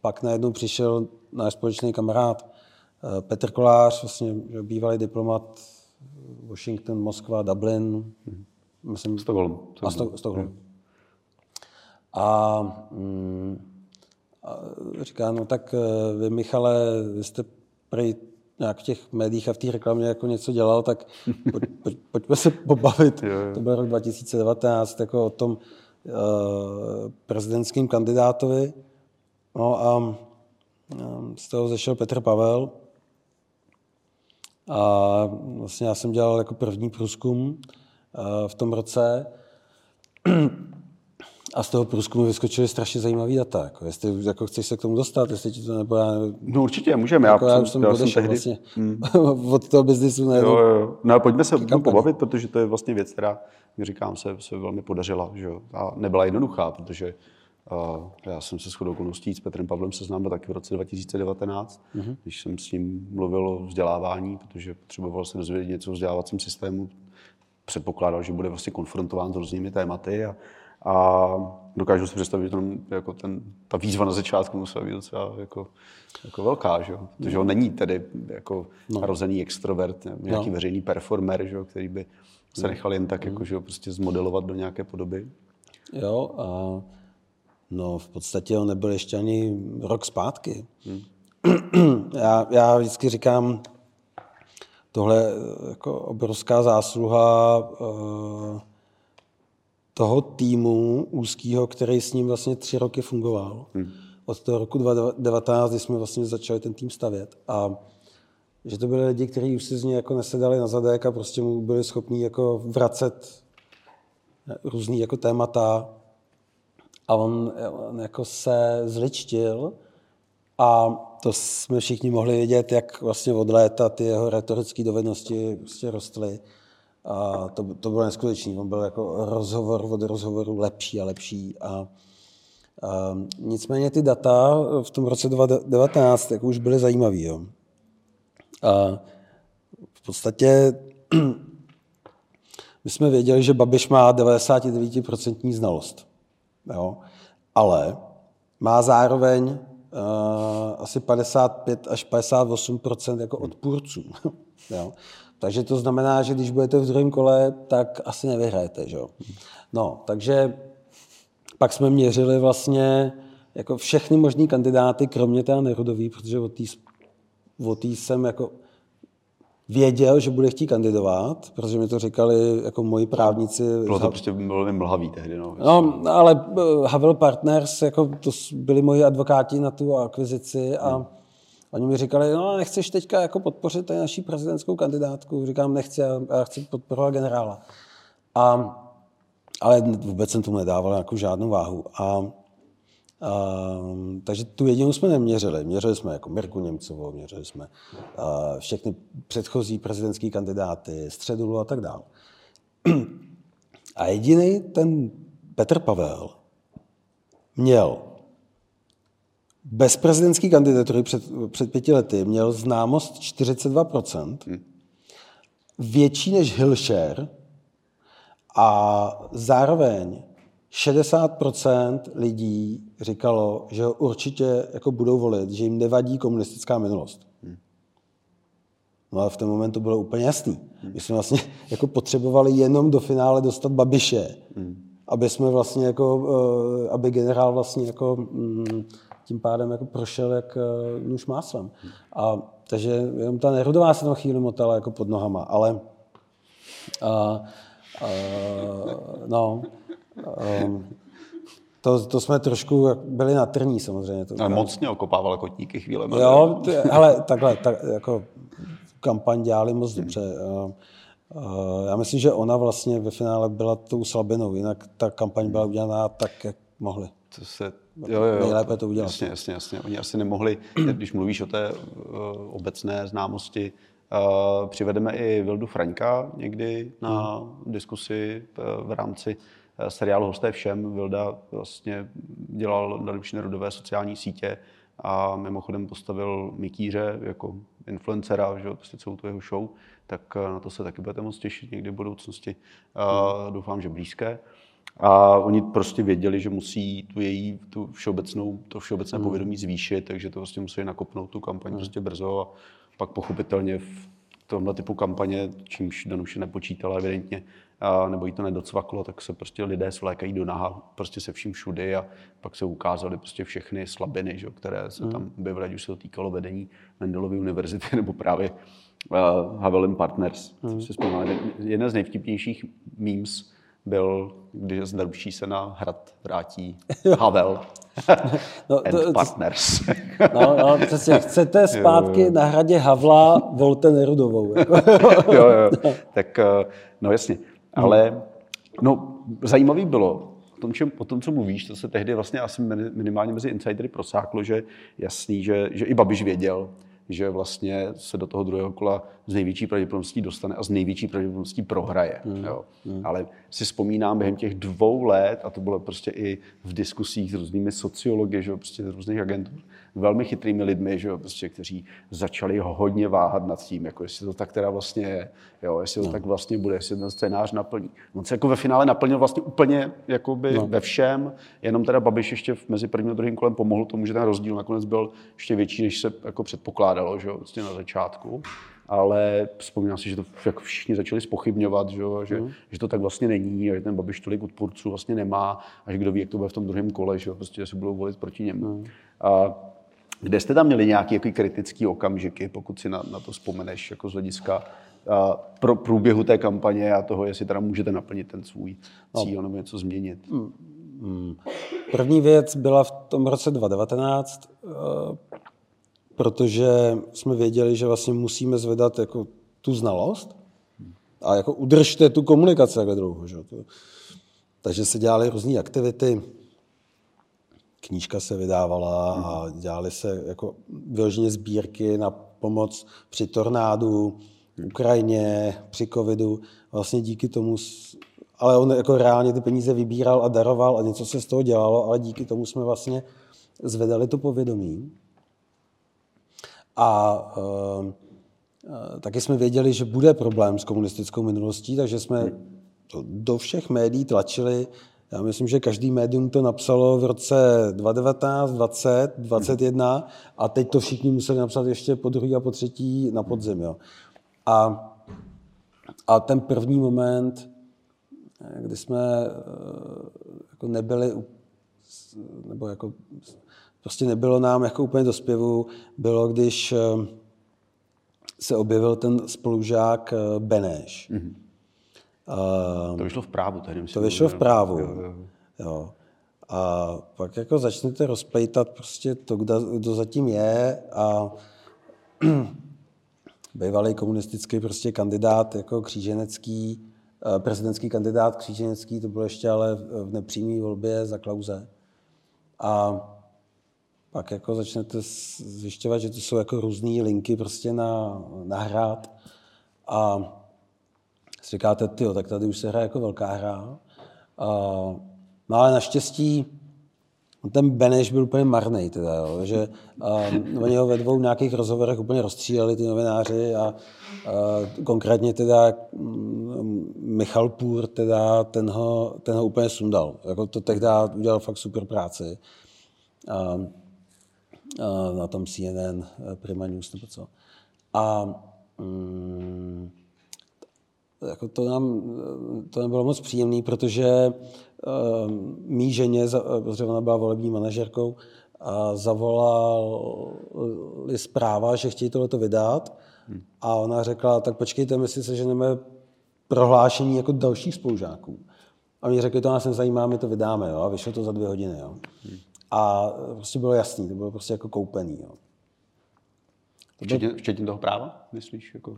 pak najednou přišel náš společný kamarád Petr Kolář, vlastně bývalý diplomat Washington, Moskva, Dublin, hmm. myslím, Stockholm. A Stockholm. Hmm. A mm, a říká, no tak eh, vy, Michale, vy jste prej nějak v těch médiích a v té reklamě jako něco dělal, tak pojď, pojď, pojďme se pobavit. Jo, jo. To byl rok 2019, jako o tom uh, prezidentským kandidátovi. No a um, z toho zešel Petr Pavel. A vlastně já jsem dělal jako první průzkum uh, v tom roce. A z toho průzkumu vyskočily strašně zajímavé data. Jako, jestli jako chceš se k tomu dostat, jestli ti to nebo já... No určitě, můžeme. Jako já, já jsem odešel tehdy... vlastně hmm. od toho biznisu. Jo, jo. No a pojďme se o pobavit, protože to je vlastně věc, která, jak říkám, se, se velmi podařila. Že? A nebyla jednoduchá, protože uh, já jsem se shodou okolností s Petrem Pavlem seznámil taky v roce 2019, mm-hmm. když jsem s ním mluvil o vzdělávání, protože potřeboval se dozvědět něco o vzdělávacím systému. Předpokládal, že bude vlastně konfrontován s různými tématy a, a dokážu si představit, že tam, jako ten, ta výzva na začátku musela být docela jako, jako velká, že? protože on není tedy jako no. rozený extrovert, nějaký no. veřejný performer, že? který by se no. nechal jen tak jako, že? prostě zmodelovat do nějaké podoby. Jo, a no v podstatě on nebyl ještě ani rok zpátky. Hmm. já, já vždycky říkám, tohle jako obrovská zásluha uh, toho týmu úzkého, který s ním vlastně tři roky fungoval. Hmm. Od toho roku 2019, kdy jsme vlastně začali ten tým stavět. A že to byli lidi, kteří už si z něj jako nesedali na zadek a prostě mu byli schopni jako vracet různý jako témata. A on, on jako se zličtil a to jsme všichni mohli vidět, jak vlastně od léta ty jeho retorické dovednosti prostě rostly. A to, to bylo neskutečné. On byl jako rozhovor od rozhovoru lepší a lepší. A, a nicméně ty data v tom roce 2019 jako už byly zajímavé. Jo. A v podstatě my jsme věděli, že Babiš má 99% znalost. Jo. Ale má zároveň uh, asi 55 až 58% jako odpůrců. jo. Takže to znamená, že když budete v druhém kole, tak asi nevyhrajete. Že? No, takže pak jsme měřili vlastně jako všechny možný kandidáty, kromě té Nerudový, protože od té od jsem jako věděl, že bude chtít kandidovat, protože mi to říkali jako moji právníci. Bylo to prostě velmi mlhavý tehdy. No, no ale eh, Havel Partners, jako to byli moji advokáti na tu akvizici a hmm Oni mi říkali, no nechceš teďka jako podpořit tady naší prezidentskou kandidátku? Říkám, nechci, já chci podporovat generála. A, ale vůbec jsem tomu nedával jako žádnou váhu. A, a, takže tu jedinou jsme neměřili. Měřili jsme jako Mirku Němcovou, měřili jsme a, všechny předchozí prezidentské kandidáty, Středulu a tak dále. A jediný ten Petr Pavel měl bez prezidentské kandidatury před, před pěti lety měl známost 42%, hmm. větší než Hilšer a zároveň 60% lidí říkalo, že ho určitě jako budou volit, že jim nevadí komunistická minulost. Hmm. No a v ten moment to bylo úplně jasný. Hmm. My jsme vlastně jako potřebovali jenom do finále dostat Babiše, hmm. aby jsme vlastně jako, eh, aby generál vlastně jako mm, tím pádem jako prošel jak uh, nůž máslem. A, takže jenom ta Nerudová se tam chvíli motala jako pod nohama, ale uh, uh, no, um, to, to jsme trošku byli na trní samozřejmě. To, ale mocně okopával kotníky chvíle. Jo, ale takhle, tak, jako kampaň dělali moc dobře. Uh, uh, já myslím, že ona vlastně ve finále byla tou slabinou, jinak ta kampaň byla udělaná tak, jak mohli. To se jo, jo, nejlépe to udělat. Jasně, jasně, jasně. Oni asi nemohli, když mluvíš o té uh, obecné známosti, uh, přivedeme i Vildu Franka někdy na hmm. diskusi uh, v rámci seriálu Hosté všem. Vilda vlastně dělal na Nerodové sociální sítě a mimochodem postavil Mikýře jako influencera, že prostě celou tu jeho show, tak na to se taky budete moc těšit někdy v budoucnosti. Uh, doufám, že blízké. A oni prostě věděli, že musí tu její tu všeobecnou, to všeobecné mm. povědomí zvýšit, takže to prostě museli nakopnout tu kampaň mm. prostě brzo a pak pochopitelně v tomhle typu kampaně, čímž Danuše nepočítala evidentně, a, nebo jí to nedocvaklo, tak se prostě lidé svlékají do naha prostě se vším všudy a pak se ukázaly prostě všechny slabiny, že, které se mm. tam objevily, ať už se to týkalo vedení Mendelovy univerzity nebo právě uh, Havelin Partners. Mm. Si Jedna z nejvtipnějších memes, byl, když z se na hrad vrátí Havel no, and to, partners. no, no, přesně, chcete zpátky jo, jo. na hradě Havla, volte Nerudovou. Jako. jo, jo, tak eh, no jasně. Ale no, zajímavý bylo o tom, čem, o tom, co mluvíš, to se tehdy vlastně asi minimálně mezi insidery prosáklo, že jasný, že, že i Babiš věděl, že vlastně se do toho druhého kola z největší pravděpodobností dostane a z největší pravděpodobností prohraje. Mm. Jo. Mm. Ale si vzpomínám během těch dvou let, a to bylo prostě i v diskusích s různými sociology, že jo, prostě z různých agentur, velmi chytrými lidmi, že jo, prostě, kteří začali hodně váhat nad tím, jako jestli to tak teda vlastně je, jo, jestli to no. tak vlastně bude, jestli ten scénář naplní. On se jako ve finále naplnil vlastně úplně jakoby no. ve všem, jenom teda Babiš ještě mezi prvním a druhým kolem pomohl tomu, že ten rozdíl nakonec byl ještě větší, než se jako předpokládalo, že jo, vlastně na začátku ale vzpomínám si, že to jako všichni začali spochybňovat, že, že, mm. že to tak vlastně není a že ten Babiš tolik odpůrců vlastně nemá a že kdo ví, jak to bude v tom druhém kole, že, prostě, že se budou volit proti němu. Mm. A kde jste tam měli nějaké jako kritické okamžiky, pokud si na, na to vzpomeneš, jako z hlediska a, pro průběhu té kampaně a toho, jestli teda můžete naplnit ten svůj no. cíl nebo něco změnit? Mm. Mm. První věc byla v tom roce 2019, eh, protože jsme věděli, že vlastně musíme zvedat jako tu znalost a jako udržte tu komunikaci takhle dlouho. Že? Takže se dělaly různé aktivity, knížka se vydávala a dělali se jako vyloženě sbírky na pomoc při tornádu, Ukrajině, při covidu. Vlastně díky tomu, ale on jako reálně ty peníze vybíral a daroval a něco se z toho dělalo, ale díky tomu jsme vlastně zvedali to povědomí. A e, taky jsme věděli, že bude problém s komunistickou minulostí, takže jsme to do všech médií tlačili já myslím, že každý médium to napsalo v roce 2019, 20, 21 a teď to všichni museli napsat ještě po druhý a po třetí na podzim. Jo. A, a ten první moment, kdy jsme eh, jako nebyli, nebo jako prostě nebylo nám jako úplně do zpěvu, bylo, když eh, se objevil ten spolužák eh, Beneš. Mm-hmm to vyšlo v právu tehdy. To vyšlo v právu, jo, jo. jo. A pak jako začnete rozplejtat prostě to, kdo, kdo zatím je a bývalý komunistický prostě kandidát jako kříženecký, eh, prezidentský kandidát kříženecký, to bylo ještě ale v nepřímé volbě za Klauze. A pak jako začnete zjišťovat, že to jsou jako různé linky prostě na, na hrát. A si říkáte, ty, tak tady už se hraje jako velká hra. Uh, no ale naštěstí ten Beneš byl úplně marný, teda, jo, že um, oni ho ve dvou nějakých rozhovorech úplně rozstříleli ty novináři a uh, konkrétně teda um, Michal Půr, teda ten ho, ten ho úplně sundal. Jako to tehdy udělal fakt super práci. Uh, uh, na tom CNN, Prima News nebo co. A um, jako to nám to nebylo moc příjemné, protože uh, mý ženě, protože ona byla volební manažerkou, a zavolali zpráva, že chtějí tohleto vydat hmm. a ona řekla, tak počkejte, my si seženeme prohlášení jako dalších spolužáků. A oni řekli, to nás nezajímá, my to vydáme, jo? a vyšlo to za dvě hodiny. Jo? Hmm. A prostě bylo jasný, to bylo prostě jako koupený. Jo? To včetně, včetně toho práva, myslíš? Jako...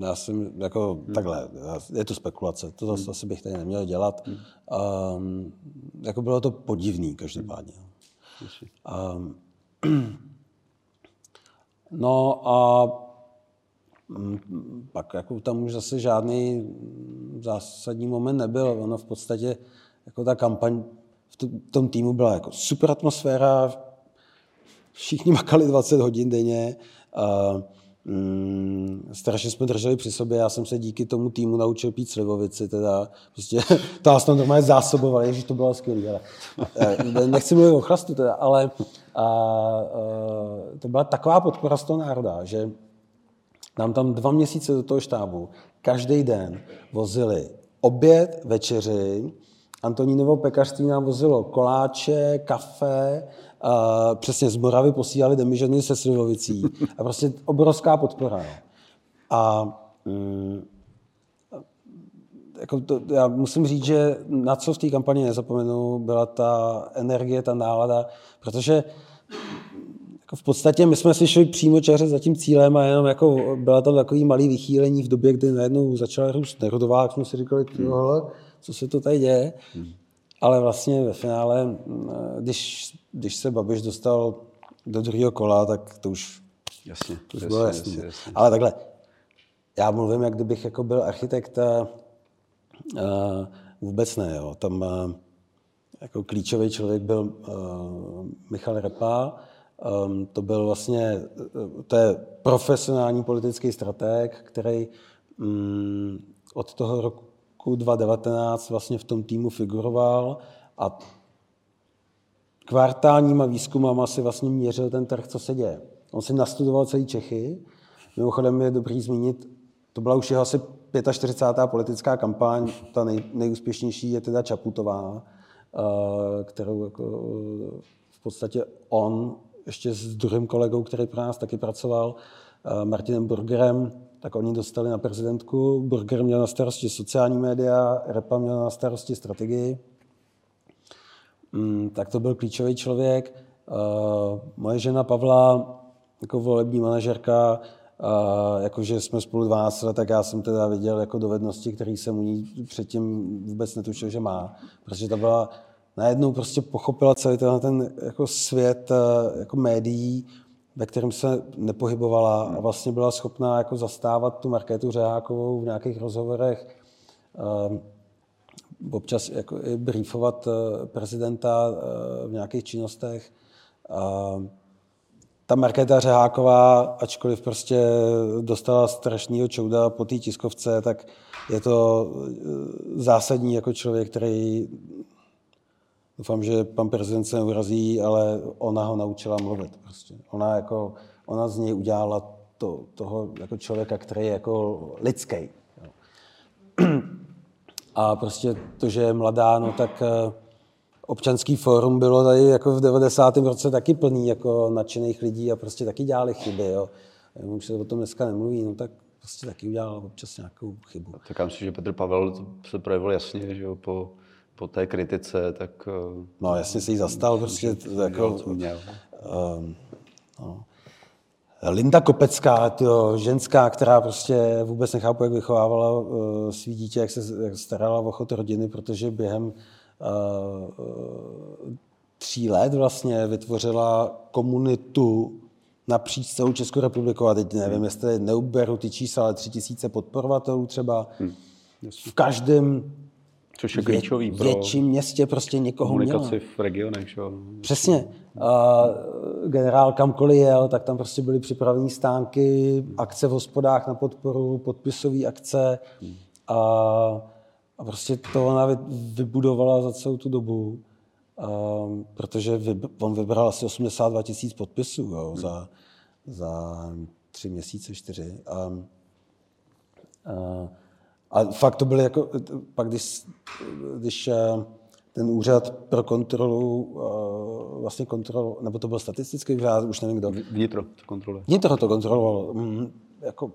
Já jsem jako hmm. takhle, je to spekulace, to zase hmm. asi bych tady neměl dělat. Hmm. Um, jako bylo to podivný každopádně. Um, no a mm, pak jako tam už zase žádný zásadní moment nebyl. Ono v podstatě jako ta kampaň v tom týmu byla jako super atmosféra, všichni makali 20 hodin denně. Uh, Mm, strašně jsme drželi při sobě, já jsem se díky tomu týmu naučil pít slivovici, teda. Prostě to nás tam normálně zásobovali, že to bylo skvělé, ale eh, nechci mluvit o chlastu teda, ale a, a, to byla taková podpora z toho národa, že nám tam dva měsíce do toho štábu každý den vozili oběd, večeři, Antonínovo pekařství nám vozilo koláče, kafe, Uh, přesně z Moravy posílali demiženy se Slivovicí. A prostě obrovská podpora. No. A um, jako to, já musím říct, že na co v té kampani nezapomenu, byla ta energie, ta nálada, protože jako v podstatě my jsme si šli přímo čaře za tím cílem a jenom jako byla tam takový malý vychýlení v době, kdy najednou začala růst nerodová, jak jsme si říkali, tohle, co se to tady děje. Ale vlastně ve finále, když, když se Babiš dostal do druhého kola, tak to už, jasně, to už jasně, bylo jasný. jasně, jasně. Ale takhle, já mluvím, jak kdybych jako byl architekt a, a vůbec ne. Jo. Tam a, jako klíčový člověk byl uh, Michal Repa, um, to byl vlastně, to je profesionální politický strateg, který um, od toho roku 2019 vlastně v tom týmu figuroval a kvartálníma výzkumama si vlastně měřil ten trh, co se děje. On si nastudoval celý Čechy. Mimochodem je dobrý zmínit, to byla už jeho asi 45. politická kampaň, ta nej, nejúspěšnější je teda Čaputová, eh, kterou jako v podstatě on ještě s druhým kolegou, který pro nás taky pracoval, eh, Martinem Burgerem, tak oni dostali na prezidentku. Burger měl na starosti sociální média, Repa měl na starosti strategii. Mm, tak to byl klíčový člověk. Uh, moje žena Pavla, jako volební manažerka, uh, jakože jsme spolu 12 let, tak já jsem teda viděl jako dovednosti, které jsem u ní předtím vůbec netušil, že má. Protože ta byla najednou prostě pochopila celý ten, ten jako svět uh, jako médií, ve kterém se nepohybovala a vlastně byla schopná jako zastávat tu Markétu Řehákovou v nějakých rozhovorech občas jako i briefovat eh, prezidenta eh, v nějakých činnostech. Ta Markéta Řeháková, ačkoliv prostě dostala strašného čouda po té tiskovce, tak je to eh, zásadní jako člověk, který doufám, že pan prezident se neurazí, ale ona ho naučila mluvit. Prostě. Ona, jako, ona z něj udělala to, toho jako člověka, který je jako lidský. A prostě to, že je mladá, no tak eh, občanský fórum bylo tady jako v 90. roce taky plný jako nadšených lidí a prostě taky dělali chyby. Jo. Už se o tom dneska nemluví, no tak prostě taky udělal občas nějakou chybu. Tak já myslím, že Petr Pavel se projevil jasně, že jo, po, po té kritice, tak... Eh, no jasně se jí zastal, prostě to, jako... Měl. Um, no. Linda Kopecká, tyjo, ženská, která prostě vůbec nechápu, jak vychovávala uh, svý dítě, jak se jak starala o chod rodiny, protože během uh, tří let vlastně vytvořila komunitu napříč celou Českou republikou. A teď nevím, jestli neuberu ty čísla, ale tři tisíce podporovatelů třeba. Hmm. V každém Což je klíčový pro větším městě prostě někoho komunikaci měla. v regionech. Že? Přesně. Uh, generál kamkoliv jel, tak tam prostě byly připravené stánky, akce v hospodách na podporu, podpisové akce. A, a prostě to ona vybudovala za celou tu dobu, uh, protože vy, on vybral asi 82 tisíc podpisů jo, hmm. za, za tři měsíce, čtyři. Um, uh, a fakt to byly jako, pak když, když eh, ten úřad pro kontrolu, eh, vlastně kontrol, nebo to byl statistický úřad, už nevím kdo. Vnitro to kontroluje. Vnitro to kontrolovalo. Mm, jako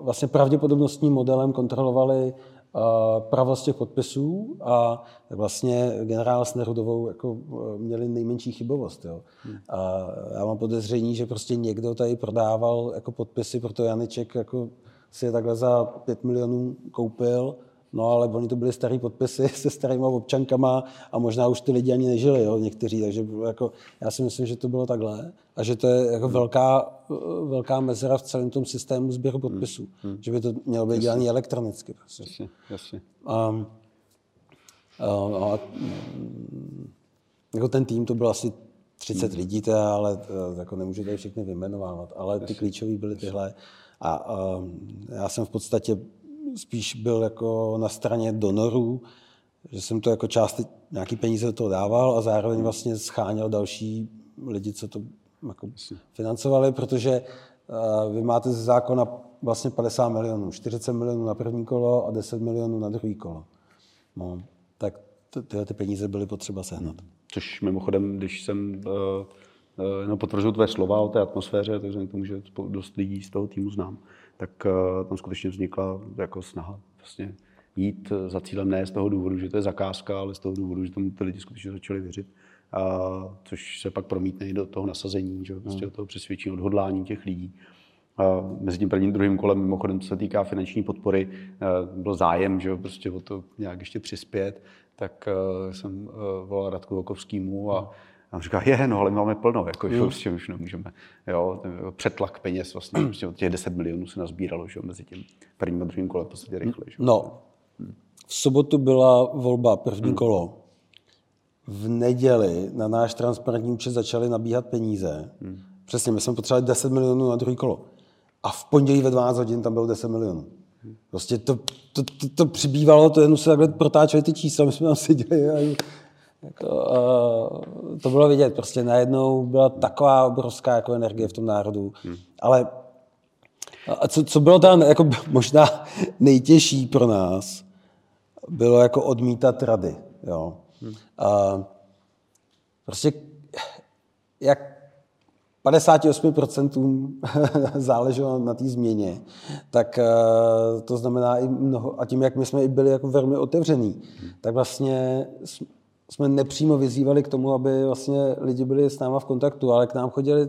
vlastně pravděpodobnostním modelem kontrolovali uh, pravost těch podpisů a vlastně generál s Nerudovou jako měli nejmenší chybovost. Jo. Hmm. A já mám podezření, že prostě někdo tady prodával jako podpisy, proto Janiček jako si je takhle za 5 milionů koupil, no ale oni to byly staré podpisy se starýma občankama a možná už ty lidi ani nežili, jo, někteří, takže jako, já si myslím, že to bylo takhle a že to je jako velká, velká mezera v celém tom systému sběru podpisů, hmm. Hmm. že by to mělo být dělané elektronicky. Prostě. Jasně, jasně. Um, uh, a, jako ten tým to byl asi 30 hmm. lidí, teda, ale uh, jako nemůžu tady všechny vyjmenovávat, ale ty klíčové byly tyhle. A já jsem v podstatě spíš byl jako na straně donorů, že jsem to jako část nějaký peníze do toho dával a zároveň vlastně scháněl další lidi, co to jako financovali, protože uh, vy máte ze zákona vlastně 50 milionů, 40 milionů na první kolo a 10 milionů na druhý kolo. No, tak tyhle ty peníze byly potřeba sehnat. Což mimochodem, když jsem uh Eh, no, potvrzuju tvé slova o té atmosféře, takže k tomu, že dost lidí z toho týmu znám, tak uh, tam skutečně vznikla jako snaha vlastně jít za cílem ne z toho důvodu, že to je zakázka, ale z toho důvodu, že tomu ty lidi skutečně začali věřit. A, což se pak promítne i do toho nasazení, že prostě do toho přesvědčení, odhodlání těch lidí. A mezi tím prvním druhým kolem, mimochodem, co se týká finanční podpory, eh, byl zájem, že prostě o to nějak ještě přispět tak jsem volal Radku Vokovskýmu a a on říká, je, no, ale my máme plno, jako, že prostě už nemůžeme. Jo, přetlak peněz vlastně, prostě těch 10 milionů se nazbíralo, že mezi tím prvním a druhým kolem v podstatě rychle. Že? No, v sobotu byla volba první hmm. kolo. V neděli na náš transparentní účet začaly nabíhat peníze. Hmm. Přesně, my jsme potřebovali 10 milionů na druhý kolo. A v pondělí ve 12 hodin tam bylo 10 milionů. Prostě to, to, to, to přibývalo, to jenom se takhle protáčeli ty čísla, my jsme tam seděli a jako, uh, to bylo vidět, prostě najednou byla taková obrovská jako energie v tom národu. Hmm. Ale a co, co bylo tam jako možná nejtěžší pro nás, bylo jako odmítat rady. Jo. Hmm. Uh, prostě jak 58% záleželo na té změně, tak uh, to znamená i mnoho, a tím, jak my jsme i byli jako velmi otevření, hmm. tak vlastně jsme nepřímo vyzývali k tomu, aby vlastně lidi byli s náma v kontaktu, ale k nám chodili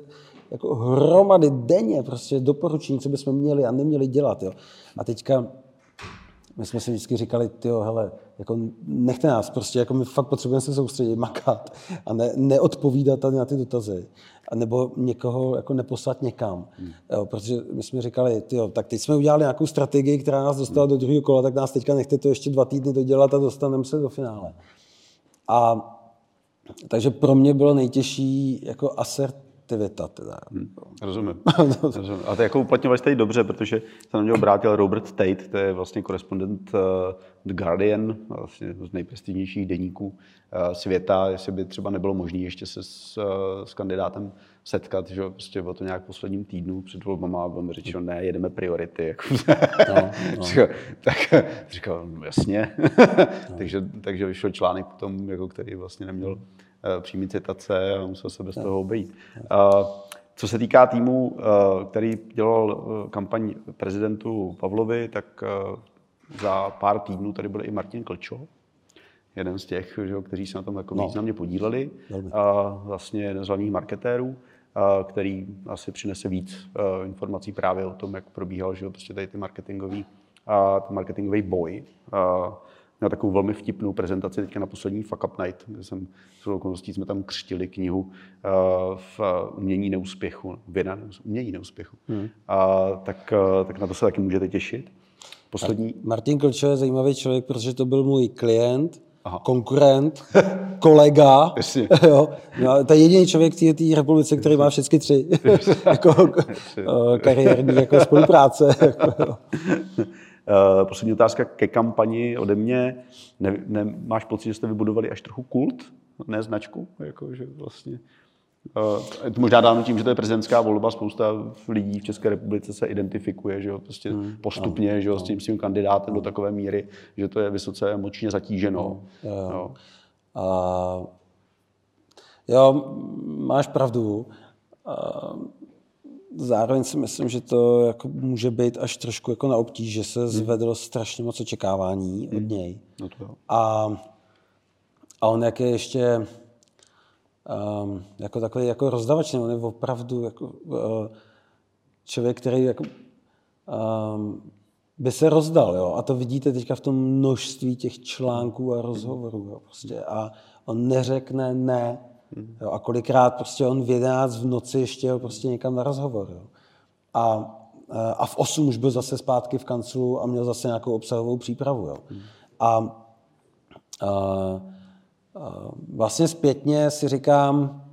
jako hromady denně prostě doporučení, co bychom měli a neměli dělat. Jo. A teďka my jsme si vždycky říkali, jo, hele, jako nechte nás, prostě jako my fakt potřebujeme se soustředit, makat a ne, neodpovídat tady na ty dotazy. A nebo někoho jako neposlat někam. Hmm. Jo, protože my jsme říkali, jo, tak teď jsme udělali nějakou strategii, která nás dostala hmm. do druhého kola, tak nás teďka nechte to ještě dva týdny dodělat a dostaneme se do finále. A takže pro mě bylo nejtěžší jako asertivita. Teda. Hmm, rozumím. rozumím. A to jako uplatňovali jste dobře, protože se na něj obrátil Robert Tate, to je vlastně korespondent uh, The Guardian, vlastně z nejprestižnějších denníků uh, světa, jestli by třeba nebylo možné ještě se s, uh, s kandidátem setkat, že prostě bylo to nějak posledním týdnu před volbama a bylo mi řečeno, ne, jedeme priority. Jako, no, no. tak říkal, no, jasně. no. takže, takže vyšel článek potom, jako, který vlastně neměl uh, přímý citace a musel se bez no. toho obejít. Uh, co se týká týmu, uh, který dělal uh, kampaň prezidentu Pavlovi, tak uh, za pár týdnů tady byl i Martin Klčo, jeden z těch, že, kteří se na tom jako no. významně podíleli. A vlastně jeden z hlavních marketérů který asi přinese víc informací právě o tom, jak probíhal že prostě tady ty marketingový, ten marketingový boj. Měl takovou velmi vtipnou prezentaci teďka na poslední Fuck Up Night, kde jsem s okolností jsme tam křtili knihu v umění neúspěchu, věda umění neúspěchu. Hmm. A, tak, tak na to se taky můžete těšit. Poslední... Martin Klčo je zajímavý člověk, protože to byl můj klient, Aha. konkurent, kolega. jo. No, to je jediný člověk v té republice, který má všechny tři jako, eh, kariérní jako spolupráce. Uh, poslední otázka ke kampani ode mě. Ne, ne, máš pocit, že jste vybudovali až trochu kult, ne značku? Jako, že vlastně Uh, možná dáno tím, že to je prezidentská volba, spousta lidí v České republice se identifikuje že jo, prostě hmm. postupně no, že jo, no. s tím svým kandidátem do takové míry, že to je vysoce emočně zatíženo. No, jo. Jo. A, jo, máš pravdu. A, zároveň si myslím, že to jako může být až trošku jako na obtíž, že se hmm. zvedlo strašně moc očekávání hmm. od něj. No to jo. A, a on jak je ještě um, jako takový jako rozdavač, on je opravdu jako, uh, člověk, který jako, um, by se rozdal. Jo? A to vidíte teďka v tom množství těch článků a rozhovorů. Jo? Prostě. A on neřekne ne. Jo? A kolikrát prostě on v 11 v noci ještě jo, prostě někam na rozhovor. Jo? A, a v 8 už byl zase zpátky v kanclu a měl zase nějakou obsahovou přípravu. Jo? A, a vlastně zpětně si říkám,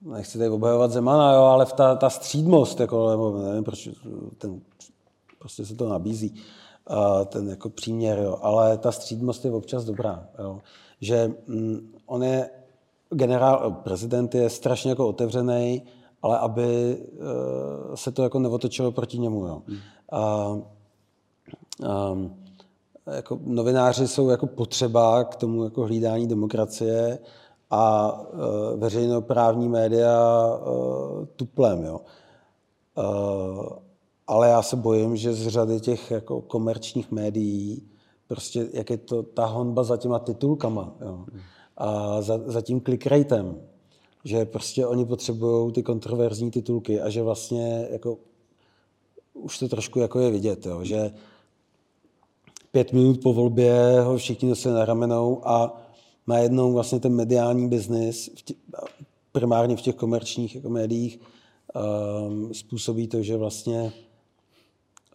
nechci tady obhajovat Zemana, jo, ale v ta, ta střídmost, jako, nebo nevím, proč ten, prostě se to nabízí, ten jako příměr, jo, ale ta střídmost je občas dobrá, jo, že mm, on je, generál, prezident je strašně jako otevřený, ale aby e, se to jako neotočilo proti němu, jo. Hmm. A, a, jako novináři jsou jako potřeba k tomu jako hlídání demokracie a e, veřejnoprávní média e, tuplem. Jo. E, ale já se bojím, že z řady těch jako komerčních médií, prostě jak je to ta honba za těma titulkama jo. a za, za tím clickratem, že prostě oni potřebují ty kontroverzní titulky a že vlastně jako už to trošku jako je vidět, jo, že pět minut po volbě ho všichni nosili na ramenou a najednou vlastně ten mediální biznis, primárně v těch komerčních jako médiích, um, způsobí to, že vlastně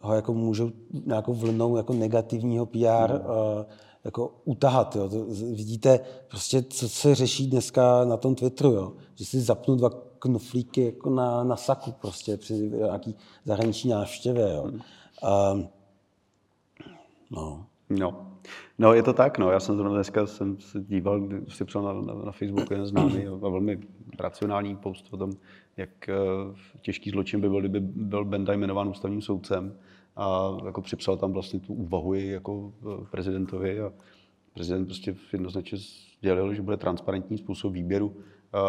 ho jako můžou nějakou vlnou jako negativního PR mm. uh, jako utahat. Jo. To, vidíte prostě, co se řeší dneska na tom Twitteru, jo. že si zapnu dva knoflíky jako na, na saku prostě při nějaký zahraniční návštěvě. Jo. Um, no. no. No, je to tak, no. Já jsem zrovna dneska jsem se díval, si psal na, na, na Facebooku jeden známý a velmi racionální post o tom, jak uh, těžký zločin by byl, kdyby byl Benda jmenován ústavním soudcem a jako připsal tam vlastně tu úvahu jako eh, prezidentovi a prezident prostě jednoznačně sdělil, že bude transparentní způsob výběru eh,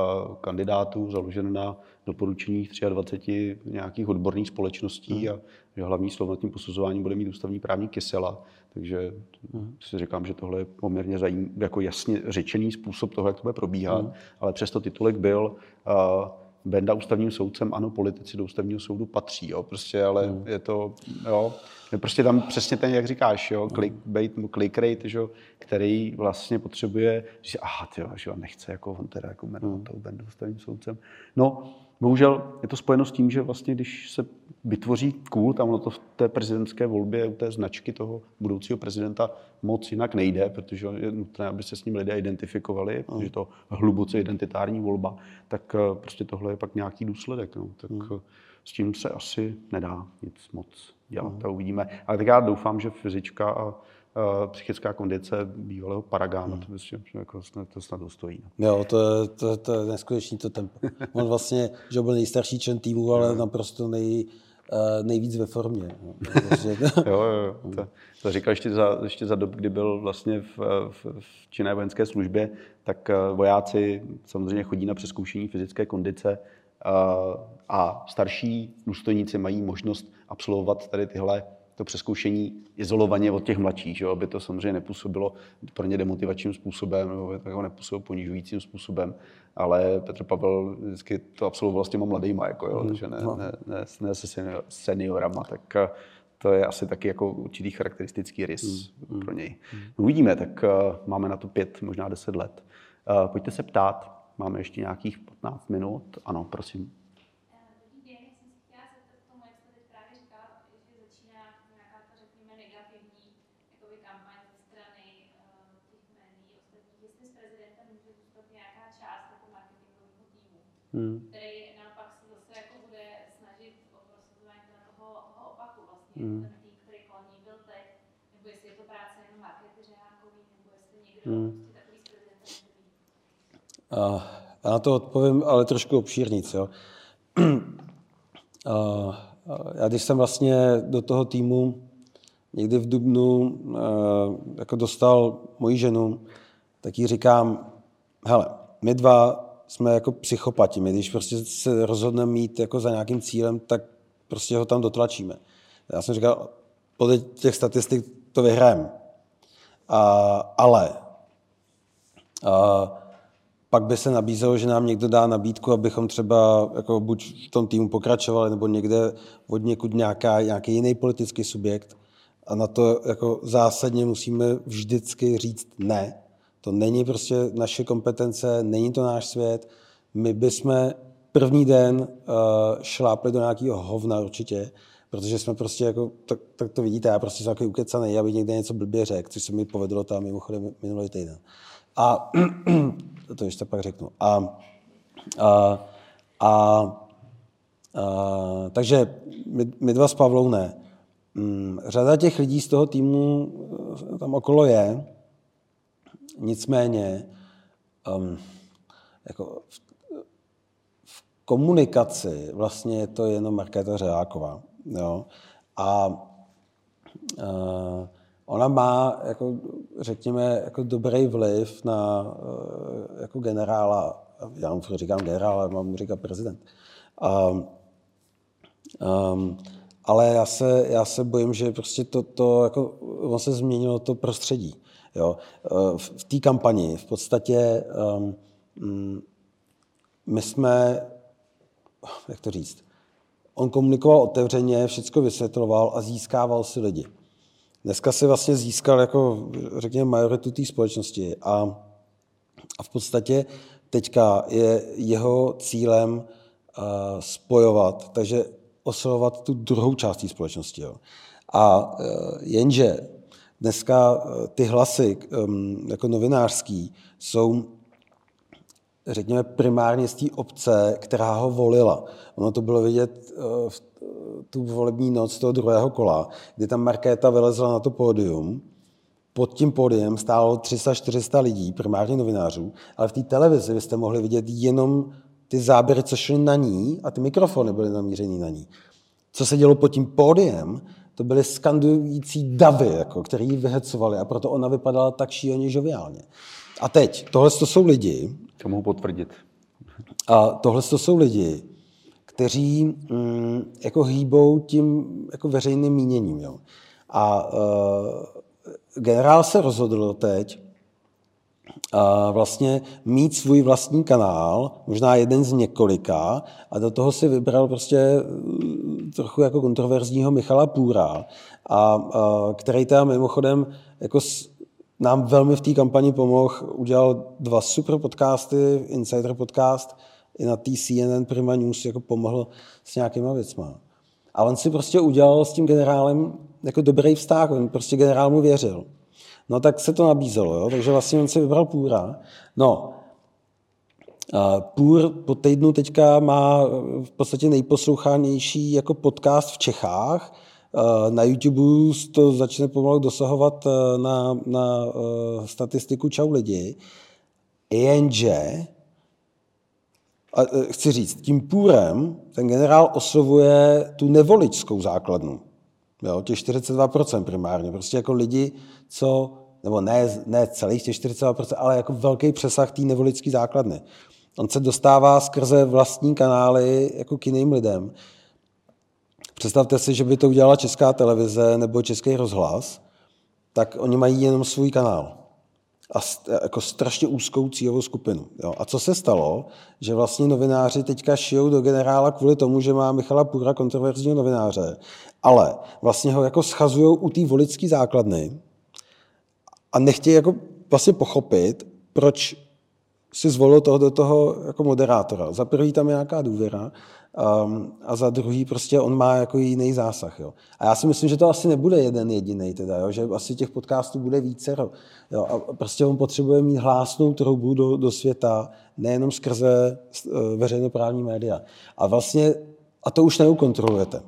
kandidátů založen na doporučeních 23 nějakých odborných společností hmm. a že hlavní slovo nad tím posuzováním bude mít ústavní právní Kysela. Takže hmm. si říkám, že tohle je poměrně zajím, jako jasně řečený způsob toho, jak to bude probíhat, hmm. ale přesto titulek byl uh, Benda ústavním soudcem, ano, politici do ústavního soudu patří, jo, prostě, ale hmm. je to, jo, je prostě tam přesně ten, jak říkáš, jo, clickbait, click rate, že, který vlastně potřebuje, že aha, tyjo, že nechce jako on teda jako jmenovat hmm. toho Bendu ústavním soudcem. No, Bohužel je to spojeno s tím, že vlastně, když se vytvoří kult, a ono to v té prezidentské volbě, u té značky toho budoucího prezidenta moc jinak nejde, protože je nutné, aby se s ním lidé identifikovali, protože to hluboce identitární volba, tak eh, prostě tohle je pak nějaký důsledek. No. Tak hmm. s tím se asi nedá nic moc dělat, hmm. to uvidíme. Ale tak já doufám, že fyzička a Eh, psychická kondice bývalého Paragána, hmm. to, myslím, že jako snad, to snad dostojí. No. Jo, to je, to, to je neskutečný to tempo. On vlastně, že byl nejstarší člen týmu, ale naprosto nej, eh, nejvíc ve formě. No. jo, jo, jo. To, to říkal ještě za, ještě za dob, kdy byl vlastně v, v, v činné vojenské službě, tak eh, vojáci samozřejmě chodí na přeskoušení fyzické kondice a starší důstojníci mají možnost absolvovat tady tyhle to přeskoušení izolovaně od těch mladších, že? aby to samozřejmě nepůsobilo pro ně demotivačním způsobem nebo jako nepůsobilo ponižujícím způsobem. Ale Petr Pavel vždycky to absolvoval s těma mladýma, jako, jo? Mm, takže ne, no. ne, ne, ne se seniorama, tak eh, to je asi taky jako určitý charakteristický rys mm, pro něj. Mm. Uvidíme, tak uh, máme na to pět, možná deset let. Uh, pojďte se ptát, máme ještě nějakých 15 minut. Ano, prosím. Hmm. který naopak se zase jako bude snažit o prosazování toho, toho opaku vlastně, hmm. ten tým, který kolem ní byl teď, nebo jestli je to práce jenom Markety Řehákový, nebo jestli někdo hmm. prostě takový uh, Já na to odpovím, ale trošku obšírnic. Jo. Uh, já když jsem vlastně do toho týmu někdy v Dubnu uh, jako dostal moji ženu, tak jí říkám, hele, my dva jsme jako psychopati. My když prostě se rozhodneme mít jako za nějakým cílem, tak prostě ho tam dotlačíme. Já jsem říkal, podle těch statistik to vyhrajeme. ale a, pak by se nabízelo, že nám někdo dá nabídku, abychom třeba jako buď v tom týmu pokračovali, nebo někde od někud nějaká, nějaký jiný politický subjekt. A na to jako zásadně musíme vždycky říct ne. To není prostě naše kompetence, není to náš svět. My bychom první den uh, šlápli do nějakého hovna určitě, protože jsme prostě jako, tak, tak to vidíte, já prostě jsem takový ukecaný, aby někde něco blbě řekl, což se mi povedlo tam mimochodem minulý týden. A to ještě pak řeknu. A, a, a, a takže my, my dva s Pavlou ne. Hmm, řada těch lidí z toho týmu eh, tam okolo je, Nicméně um, jako v, v komunikaci vlastně je to jenom Markéta Řeáková. Jo? A uh, ona má, jako, řekněme, jako dobrý vliv na uh, jako generála, já mu říkám generál, ale mám mu říkat prezident. Um, um, ale já se, já se bojím, že prostě to, to jako, on se změnilo to prostředí. Jo. Eh, v té kampani v podstatě um, my jsme, jak to říct, on komunikoval otevřeně, všechno vysvětloval a získával si lidi. Dneska si vlastně získal jako, řekněme, majoritu té společnosti a, a v podstatě teďka je jeho cílem uh, spojovat, takže oslovovat tu druhou část té společnosti. Jo. A uh, jenže dneska ty hlasy jako novinářský jsou řekněme, primárně z té obce, která ho volila. Ono to bylo vidět v tu volební noc toho druhého kola, kdy tam Markéta vylezla na to pódium, pod tím pódiem stálo 300-400 lidí, primárně novinářů, ale v té televizi byste mohli vidět jenom ty záběry, co šly na ní a ty mikrofony byly namířený na ní. Co se dělo pod tím pódiem, to byly skandující davy, jako, který ji vyhecovali a proto ona vypadala tak šíleně žoviálně. A teď, tohle to jsou lidi. To mohu potvrdit. A tohle to jsou lidi, kteří mm, jako hýbou tím jako veřejným míněním. Jo. A uh, generál se rozhodl teď vlastně mít svůj vlastní kanál, možná jeden z několika, a do toho si vybral prostě uh, trochu jako kontroverzního Michala Půra, a, uh, který teda mimochodem jako s, nám velmi v té kampani pomohl, udělal dva super podcasty, Insider podcast, i na té CNN Prima News jako pomohl s nějakýma věcma. A on si prostě udělal s tím generálem jako dobrý vztah, on prostě generál mu věřil. No tak se to nabízelo, jo? takže vlastně on si vybral Půra. No, Půr po týdnu teďka má v podstatě nejposlouchanější jako podcast v Čechách. Na YouTube to začne pomalu dosahovat na, na statistiku Čau lidi. Jenže chci říct, tím půrem ten generál oslovuje tu nevoličskou základnu. Jo, těch 42% primárně. Prostě jako lidi, co, nebo ne, ne celých těch 42%, ale jako velký přesah té nevoličské základny. On se dostává skrze vlastní kanály jako k jiným lidem. Představte si, že by to udělala česká televize nebo český rozhlas, tak oni mají jenom svůj kanál a jako strašně úzkou cílovou skupinu. Jo. A co se stalo, že vlastně novináři teďka šijou do generála kvůli tomu, že má Michala Půra kontroverzního novináře, ale vlastně ho jako schazují u té volické základny a nechtějí jako vlastně pochopit, proč si zvolil toho do toho jako moderátora. Za prvý tam je nějaká důvěra um, a za druhý prostě on má jako jiný zásah. Jo. A já si myslím, že to asi nebude jeden jediný, teda, jo, že asi těch podcastů bude více. Jo, a prostě on potřebuje mít hlásnou troubu do, do světa, nejenom skrze uh, veřejnoprávní média. A vlastně, a to už neukontrolujete.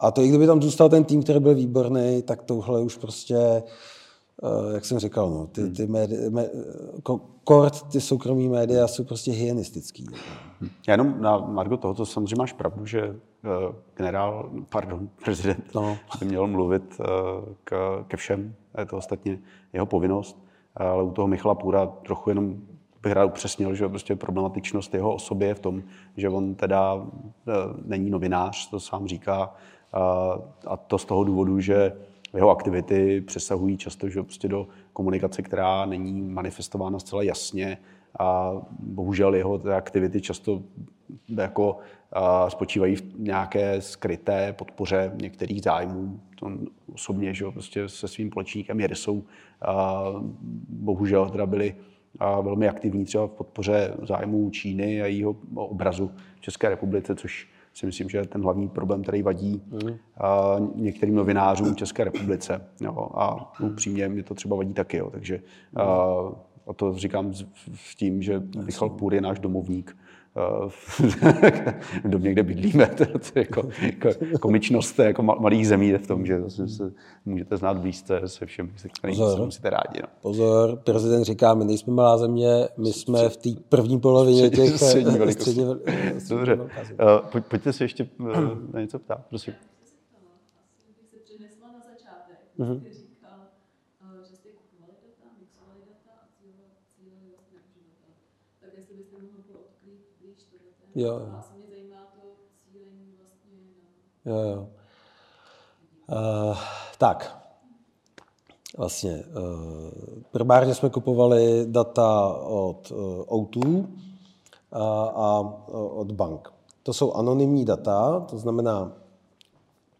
A to i kdyby tam zůstal ten tým, který byl výborný, tak tohle už prostě Eh, jak jsem říkal, no, ty, ty médi, mé, kort, ty soukromí média jsou prostě hygienistický. Já jenom na Margo toho, to samozřejmě máš pravdu, že eh, generál, pardon, prezident no. by měl mluvit eh, k, ke všem, je to ostatně jeho povinnost, ale u toho Michala Půra trochu jenom bych rád upřesnil, že prostě problematičnost jeho osoby je v tom, že on teda není novinář, to sám říká, a to z toho důvodu, že jeho aktivity přesahují často že prostě do komunikace, která není manifestována zcela jasně a bohužel jeho aktivity často jako spočívají v nějaké skryté podpoře některých zájmů. On osobně že prostě se svým polečníkem Jedesou bohužel teda byli velmi aktivní třeba v podpoře zájmů Číny a jejího obrazu v České republice, což si myslím, že je ten hlavní problém, který vadí mm. a, některým novinářům v České republice. Jo, a upřímně mě to třeba vadí taky. Jo, takže a, a to říkám s, tím, že Michal Půr je náš domovník v domě, kde bydlíme. To je jako, jako komičnost jako malých zemí v tom, že se můžete znát blízce se všem, se kterými se musíte rádi. No. Pozor, prezident říká, my nejsme malá země, my jsme v té první polovině těch střední velikosti. Dobře, uh, pojďte se ještě uh, na něco ptát, prosím. Mm-hmm. Jo, jo. A mě zajímá to cílení vlastně. Jo, jo. Uh, tak, vlastně uh, primárně jsme kupovali data od uh, O2 a, a od bank. To jsou anonymní data, to znamená,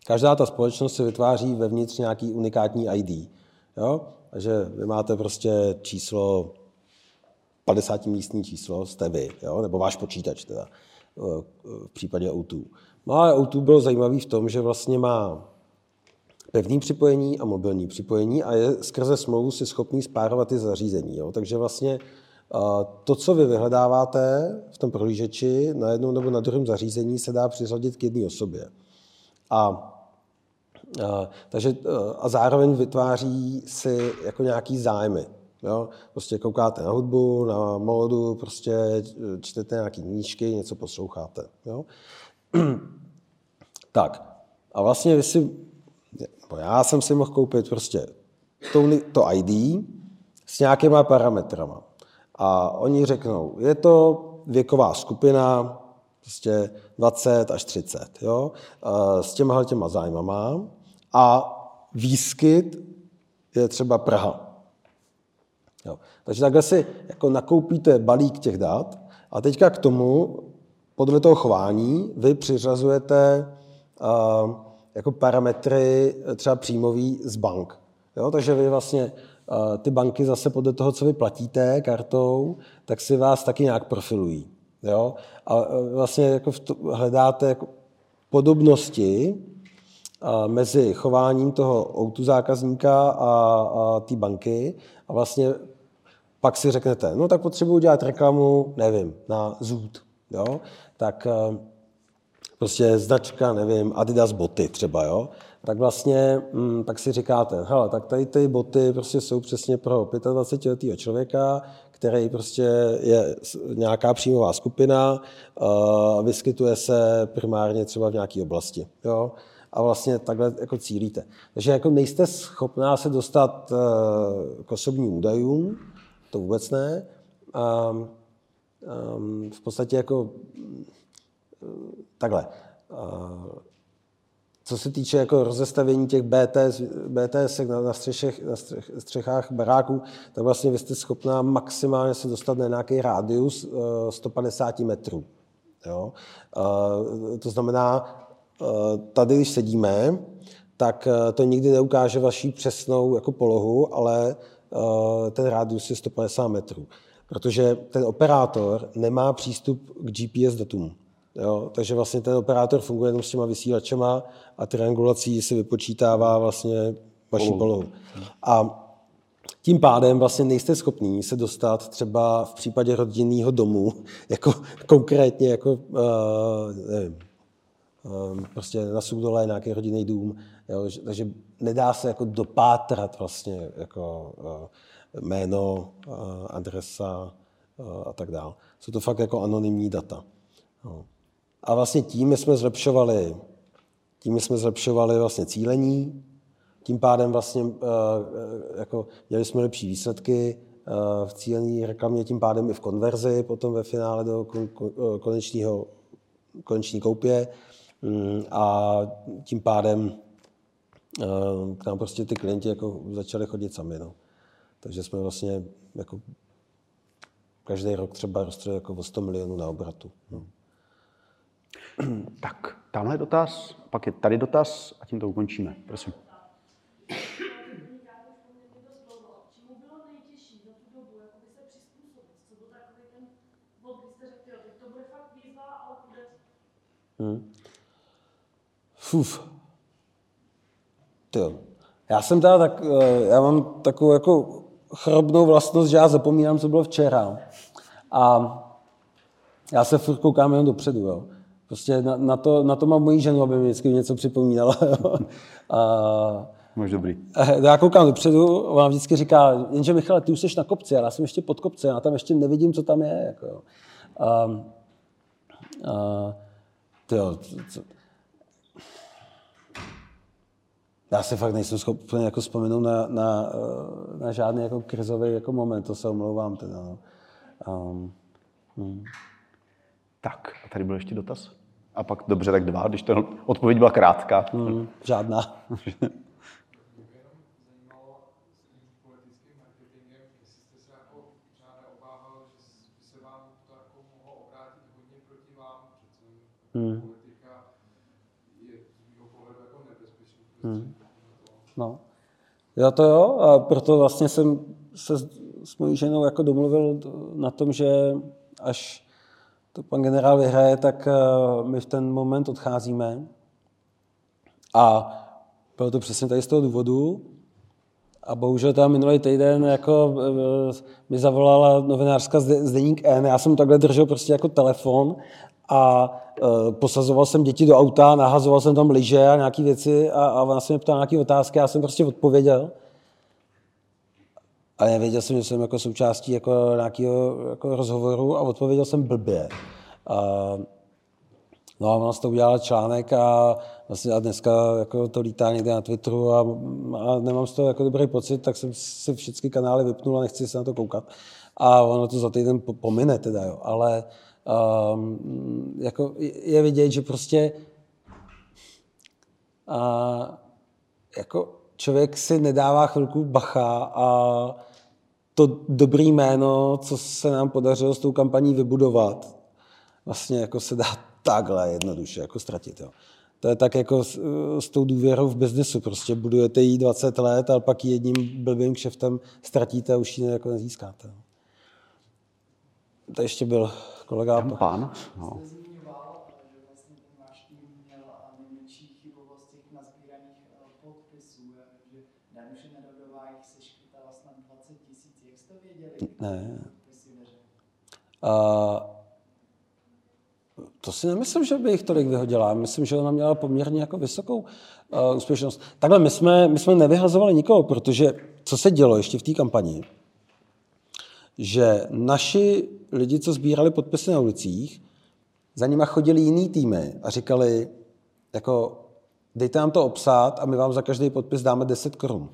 Každá ta společnost se vytváří vevnitř nějaký unikátní ID. Jo? Takže vy máte prostě číslo, 50 místní číslo, jste vy, jo? nebo váš počítač teda, v případě O2. No ale O2 bylo zajímavý v tom, že vlastně má pevný připojení a mobilní připojení a je skrze smlouvu si schopný spárovat ty zařízení. Jo? Takže vlastně to, co vy vyhledáváte v tom prohlížeči na jednom nebo na druhém zařízení, se dá přiřadit k jedné osobě. A, a, takže, a zároveň vytváří si jako nějaký zájmy. Jo? Prostě koukáte na hudbu, na módu, prostě čtete nějaký knížky, něco posloucháte. Jo? tak. A vlastně vy si, já jsem si mohl koupit prostě to, to ID s nějakýma parametrama. A oni řeknou, je to věková skupina, prostě 20 až 30, jo, s těma těma zájmama a výskyt je třeba Praha. Jo. Takže takhle si jako nakoupíte balík těch dat a teďka k tomu, podle toho chování, vy přiřazujete uh, jako parametry třeba příjmový z bank. Jo? Takže vy vlastně ty banky zase podle toho, co vy platíte kartou, tak si vás taky nějak profilují. Jo? A vlastně jako hledáte jako podobnosti mezi chováním toho autu zákazníka a, a té banky a vlastně pak si řeknete, no tak potřebuji dělat reklamu, nevím, na Zoot. Jo? Tak prostě značka, nevím, Adidas boty třeba, jo? tak vlastně mm, tak si říkáte, hele, tak tady ty boty prostě jsou přesně pro 25-letého člověka, který prostě je nějaká příjmová skupina, uh, vyskytuje se primárně třeba v nějaké oblasti. Jo? A vlastně takhle jako cílíte. Takže jako nejste schopná se dostat uh, k osobním údajům, to vůbec ne. Um, um, v podstatě jako takhle. Uh, co se týče jako rozestavení těch BTS, BTS na, na, střešech, na střech, střechách baráků, tak vlastně vy jste schopná maximálně se dostat na nějaký rádius uh, 150 metrů. Jo? Uh, to znamená, uh, tady, když sedíme, tak uh, to nikdy neukáže vaší přesnou jako polohu, ale uh, ten rádius je 150 metrů. Protože ten operátor nemá přístup k GPS datům. Jo? Takže vlastně ten operátor funguje jenom s těma vysílačema a triangulací si vypočítává vlastně vaši polohu. A tím pádem vlastně nejste schopní se dostat třeba v případě rodinného domu, jako konkrétně jako, uh, nevím, uh, prostě na Sudole nějaký rodinný dům, jo, takže nedá se jako dopátrat vlastně jako uh, jméno, uh, adresa uh, a tak dále. Jsou to fakt jako anonymní data. No. A vlastně tím jsme zlepšovali, tím jsme zlepšovali vlastně cílení, tím pádem vlastně eh, jako měli jsme lepší výsledky eh, v cílení reklamě, tím pádem i v konverzi, potom ve finále do konečního, koneční koupě mm, a tím pádem eh, k nám prostě ty klienti jako začali chodit sami. No. Takže jsme vlastně jako každý rok třeba rostli jako o 100 milionů na obratu. No. Tak, tamhle dotaz, pak je tady dotaz a tím to ukončíme. Prosím. Hmm. Fuf. Tyjo. Já jsem teda tak, eh, já mám takovou jako chrobnou vlastnost, že já zapomínám, co bylo včera. A já se furt koukám jenom dopředu, jo. Prostě na, na, to, na to mám moji ženu, aby mi vždycky něco připomínala. a, Máš dobrý. Já koukám dopředu, ona vždycky říká, jenže Michale, ty už jsi na kopci, ale já jsem ještě pod kopce, já tam ještě nevidím, co tam je. Jako, a, a, tyjo, co, já se fakt nejsem schopen jako vzpomenout na, na, na žádný jako krizový jako moment, to se omlouvám teda. No. Um, hmm. Tak, a tady byl ještě dotaz? A pak dobře, tak dva, když to odpověď byla krátká. Hmm, žádná. Hmm. Politika je z mého pohledu jako Hmm. No. Já to jo, a proto vlastně jsem se s, mojí ženou jako domluvil na tom, že až to pan generál vyhraje, tak uh, my v ten moment odcházíme. A bylo to přesně tady z toho důvodu. A bohužel tam minulý týden jako uh, mi zavolala novinářka z Deník N. Já jsem takhle držel prostě jako telefon a posazoval jsem děti do auta, nahazoval jsem tam lyže a nějaké věci a, a ona se mě ptala nějaké otázky, já jsem prostě odpověděl. Ale nevěděl jsem, že jsem jako součástí jako nějakého jako rozhovoru a odpověděl jsem blbě. A, no a ona z toho udělala článek a vlastně a dneska jako to lítá někde na Twitteru a, a nemám z toho jako dobrý pocit, tak jsem si všechny kanály vypnul a nechci se na to koukat. A ono to za týden pomine teda, jo. Ale um, jako je vidět, že prostě a, jako člověk si nedává chvilku bacha a to dobrý jméno, co se nám podařilo s tou kampaní vybudovat, vlastně jako se dá takhle jednoduše jako ztratit. Jo. To je tak jako s, s tou důvěrou v biznesu. Prostě budujete jí 20 let, ale pak ji jedním blbým kšeftem ztratíte a už ji jako nezískáte. To ještě byl kolega. Pán. No. Ne. A to si nemyslím, že by jich tolik vyhodila. Myslím, že ona měla poměrně jako vysokou uh, úspěšnost. Takhle, my jsme, my jsme nevyhazovali nikoho, protože co se dělo ještě v té kampani, že naši lidi, co sbírali podpisy na ulicích, za nima chodili jiný týmy a říkali, jako, dejte nám to obsát a my vám za každý podpis dáme 10 korun.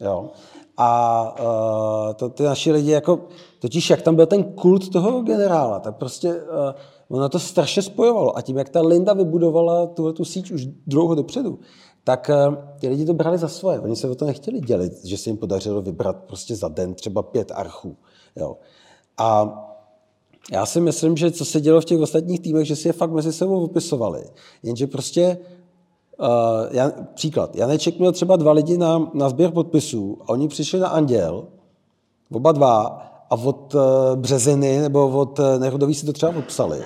Jo. A uh, to, ty naši lidi, jako, totiž jak tam byl ten kult toho generála, tak prostě uh, ono to strašně spojovalo. A tím, jak ta Linda vybudovala tuhle tu síť už dlouho dopředu, tak uh, ty lidi to brali za svoje. Oni se o to nechtěli dělit, že se jim podařilo vybrat prostě za den třeba pět archů. Jo. A já si myslím, že co se dělo v těch ostatních týmech, že si je fakt mezi sebou opisovali. Jenže prostě Uh, Jan, příklad. Janeček měl třeba dva lidi na, na sběr podpisů a oni přišli na Anděl, oba dva, a od uh, Březiny nebo od uh, Nerudový si to třeba obsali.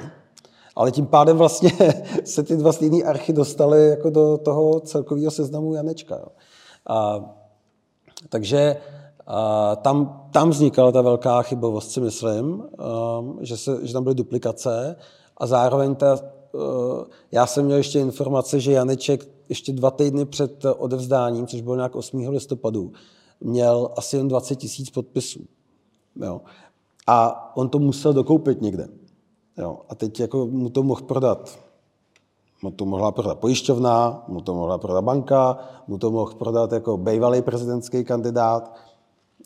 Ale tím pádem vlastně se ty dva stejné archy dostaly jako do toho celkového seznamu Janečka. Jo. A, takže a, tam, tam vznikala ta velká chybovost, si myslím, a, že, se, že tam byly duplikace a zároveň ta, Eh, já jsem měl ještě informace, že Janeček ještě dva týdny před odevzdáním, což bylo nějak 8. listopadu, měl asi jen 20 tisíc podpisů. Jo. A on to musel dokoupit někde. Jo. A teď jako mu to mohl prodat. Mu to mohla prodat pojišťovna, mu to mohla prodat banka, mu to mohl prodat jako bývalý prezidentský kandidát.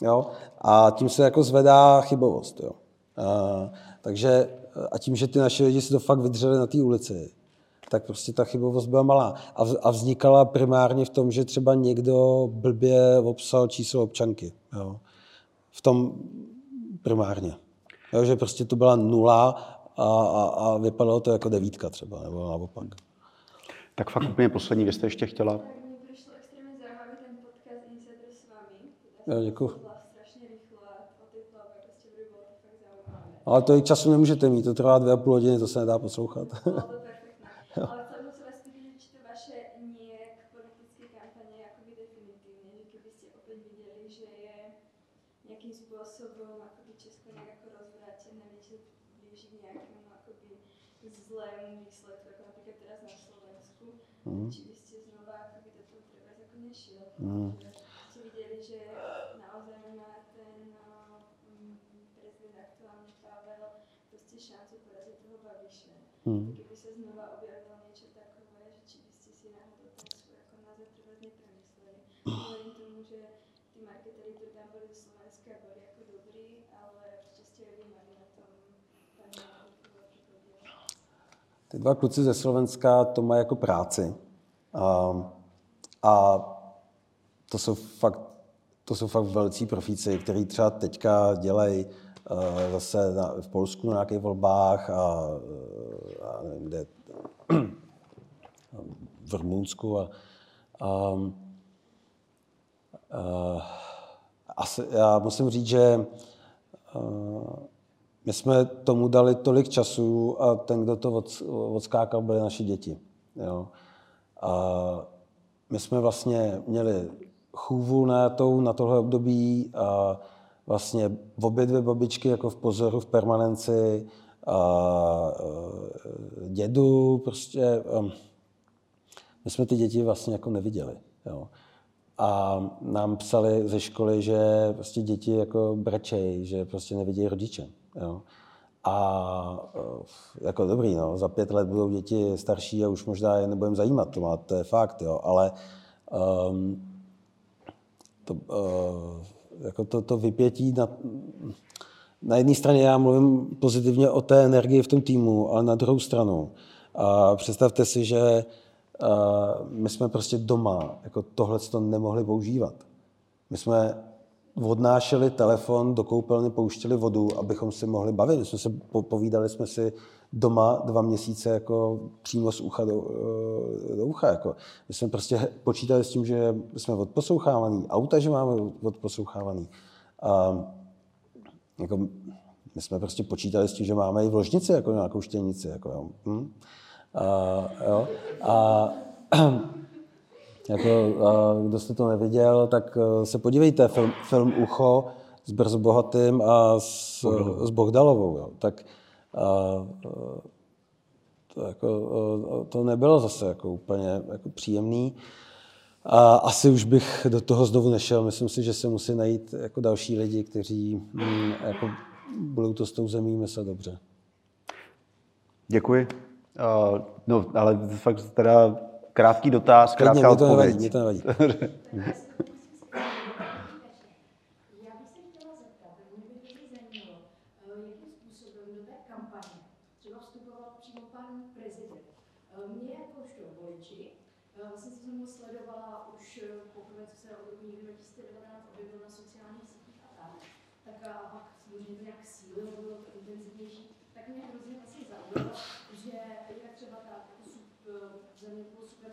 Jo. A tím se jako zvedá chybovost. Jo. A, takže a tím, že ty naše lidi si to fakt vydřeli na té ulici, tak prostě ta chybovost byla malá. A vznikala primárně v tom, že třeba někdo blbě obsal číslo občanky. Jo. V tom primárně. Jo, že prostě to byla nula a, a, a vypadalo to jako devítka třeba, nebo naopak. Tak fakt úplně poslední, vy jste ještě chtěla? Jo, děkuji. Ale tolik času nemůžete mít, to trvá dvě a půl hodiny, to se nedá poslouchat. Mm. Ste videli, že naozaj má ten šancu porazit toho Babiše. Hmm. Kdyby se znova objavilo něco takové, že či byste si náhodou jako tomu, že ty marketery, tam Slovenska, jako dobrý, ale na tom ty dva kluci ze Slovenska to mají jako práci. A, a to jsou fakt, to jsou fakt velcí profíci, kteří třeba teďka dělají Eh, zase na, v Polsku na nějakých volbách a, eh, a nevím kde, v Rumunsku a, Um, uh, asi, já musím říct, že uh, my jsme tomu dali tolik času a ten, kdo to od, odskákal, byly naše děti. Jo. A my jsme vlastně měli chůvu na, tou, na tohle období a vlastně obě dvě babičky jako v pozoru, v permanenci, a dědu, prostě my jsme ty děti vlastně jako neviděli. Jo. A nám psali ze školy, že prostě děti jako brečej, že prostě nevidějí rodiče. Jo. A jako dobrý, no, za pět let budou děti starší a už možná je nebudeme zajímat, to, má, to je fakt, jo, ale um, to, uh, jako to, to vypětí na, na jedné straně já mluvím pozitivně o té energii v tom týmu, ale na druhou stranu a představte si, že my jsme prostě doma jako tohle to nemohli používat. My jsme odnášeli telefon do koupelny, pouštěli vodu, abychom si mohli bavit. My jsme se povídali jsme si doma dva měsíce jako přímo z ucha do, eh, do ucha. Jako. My jsme prostě počítali s tím, že jsme odposlouchávaný, auta, že máme odposlouchávaný. A, jako, my jsme prostě počítali s tím, že máme i v ložnici jako nějakou štěnici. Jako, jo. Hm? A, jo. A, jako, a, kdo jste to neviděl, tak e, se podívejte, film, film Ucho s Brzo Bohatým a s, s Bohdalovou. Jo. Tak to, jako, to nebylo zase jako úplně jako příjemný. A asi už bych do toho znovu nešel. Myslím si, že se musí najít jako další lidi, kteří hm, jako budou to s tou zemí myslet dobře. Děkuji. Uh, no, ale fakt teda krátký dotaz, krátká odpověď. Mě to nevadí, mě to nevadí. Já bych se chtěla zeptat, mě by mě zajímalo, eh, jakým způsobem do té kampaně třeba vstupoval přímo pan prezident. Eh, Mě jakožto voliči, eh, vlastně jsem ho sledovala už poprvé, co se od roku někdy 2019 objevil na sociálních sítích a tak, tak a pak samozřejmě to nějak sílilo, bylo to intenzivnější, tak mě hrozně vlastně zaujalo, že jak třeba ta jako sub, země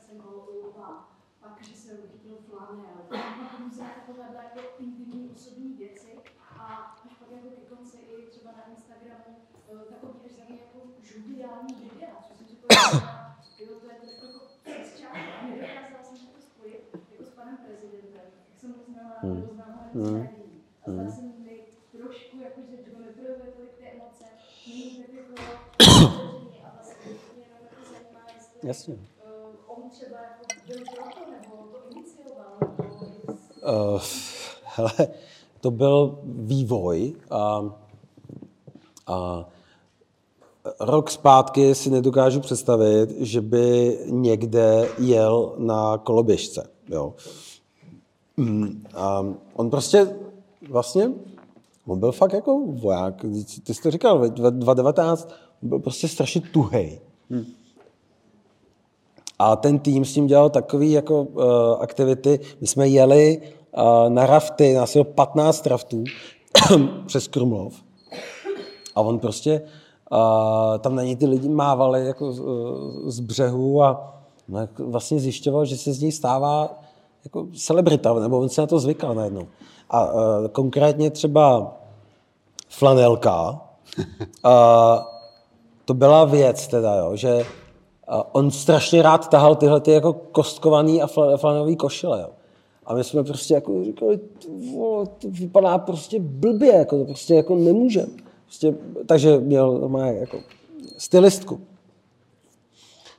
super symbolová, pak, že se chytil flanel, pak různé takovéhle jako intimní osobní věci. A až pak jako ke konci i třeba na Instagramu eh, takový až za mě jako žudiální videa, co jsem jo, to je trošku jako přes nedokázala jsem to spojit jako s panem prezidentem, jak jsem ho znala, Hmm. nebo znala ho z médií. A zdá se mi trošku jako, že to neprojevuje tolik ty emoce, není tak jako a vlastně jenom jako zajímá, jestli Jasně. eh, on třeba jako Uh, hele, to byl vývoj a, a rok zpátky si nedokážu představit, že by někde jel na koloběžce. Jo. Mm, A on prostě vlastně, on byl fakt jako voják. Ty jsi to říkal, ve 2019 on byl prostě strašně tuhej. A ten tým s tím dělal takové jako, uh, aktivity. My jsme jeli uh, na rafty, nás bylo 15 raftů přes Krumlov. A on prostě uh, tam na něj ty lidi mávali jako z, uh, z břehu a no, jako vlastně zjišťoval, že se z něj stává jako celebrita, nebo on se na to zvykal najednou. A uh, konkrétně třeba flanelka, uh, to byla věc teda, jo, že on strašně rád tahal tyhle ty jako kostkovaný a fla- flanelový košile. Jo. A my jsme prostě jako říkali, "Ty vole, to vypadá prostě blbě, jako to prostě jako nemůžem. Prostě, takže měl má jako stylistku.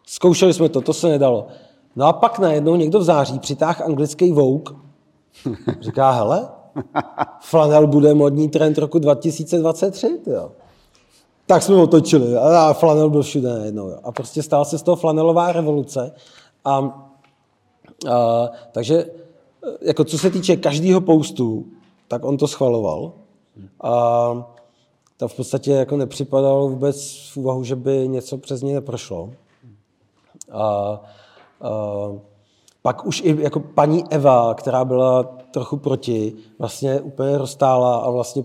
Zkoušeli jsme to, to se nedalo. No a pak najednou někdo v září přitáhl anglický Vogue. Říká, hele, flanel bude modní trend roku 2023, jo. Tak jsme otočili a flanel byl všude najednou. A prostě stala se z toho flanelová revoluce. A, a, takže jako co se týče každého postu, tak on to schvaloval. A to v podstatě jako nepřipadalo vůbec v úvahu, že by něco přes něj neprošlo. A, a pak už i jako paní Eva, která byla trochu proti, vlastně úplně roztála a vlastně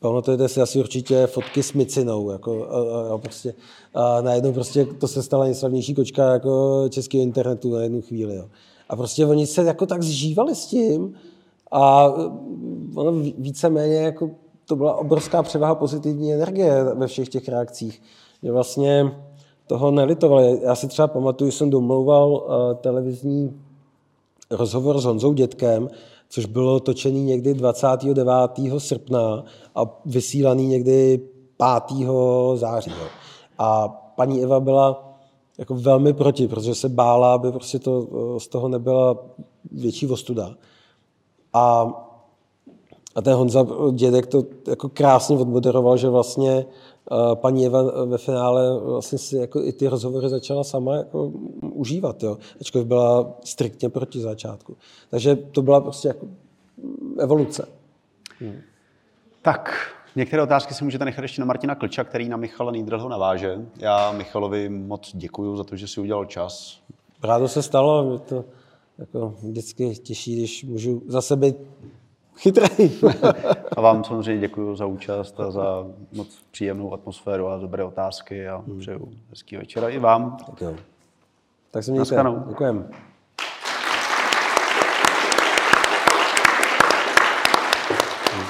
Pamatujete si asi určitě fotky s micinou, jako, a, a, prostě, a najednou prostě to se stala nejslavnější kočka jako českého internetu na jednu chvíli. Jo. A prostě oni se jako tak zžívali s tím a ono víceméně jako to byla obrovská převaha pozitivní energie ve všech těch reakcích. Že vlastně toho nelitovali. Já si třeba pamatuju, jsem domlouval uh, televizní rozhovor s Honzou Dětkem, což bylo točený někdy 29. srpna a vysílaný někdy 5. září. Jo. A paní Eva byla jako velmi proti, protože se bála, aby prostě to, z toho nebyla větší ostuda. A, a ten Honza Dědek to jako krásně odmoderoval, že vlastně paní Eva ve finále vlastně si jako i ty rozhovory začala sama jako užívat, jo. ačkoliv byla striktně proti začátku. Takže to byla prostě jako evoluce. Hmm. Tak, některé otázky si můžete nechat ještě na Martina Klča, který na Michala Niedrlho naváže. Já Michalovi moc děkuji za to, že si udělal čas. Rádo se stalo, mě to jako vždycky těší, když můžu za sebe chytrý. a vám samozřejmě děkuji za účast a za moc příjemnou atmosféru a dobré otázky a přeju hezký večer i vám. Tak jo. Tak se mějte. Děkujeme.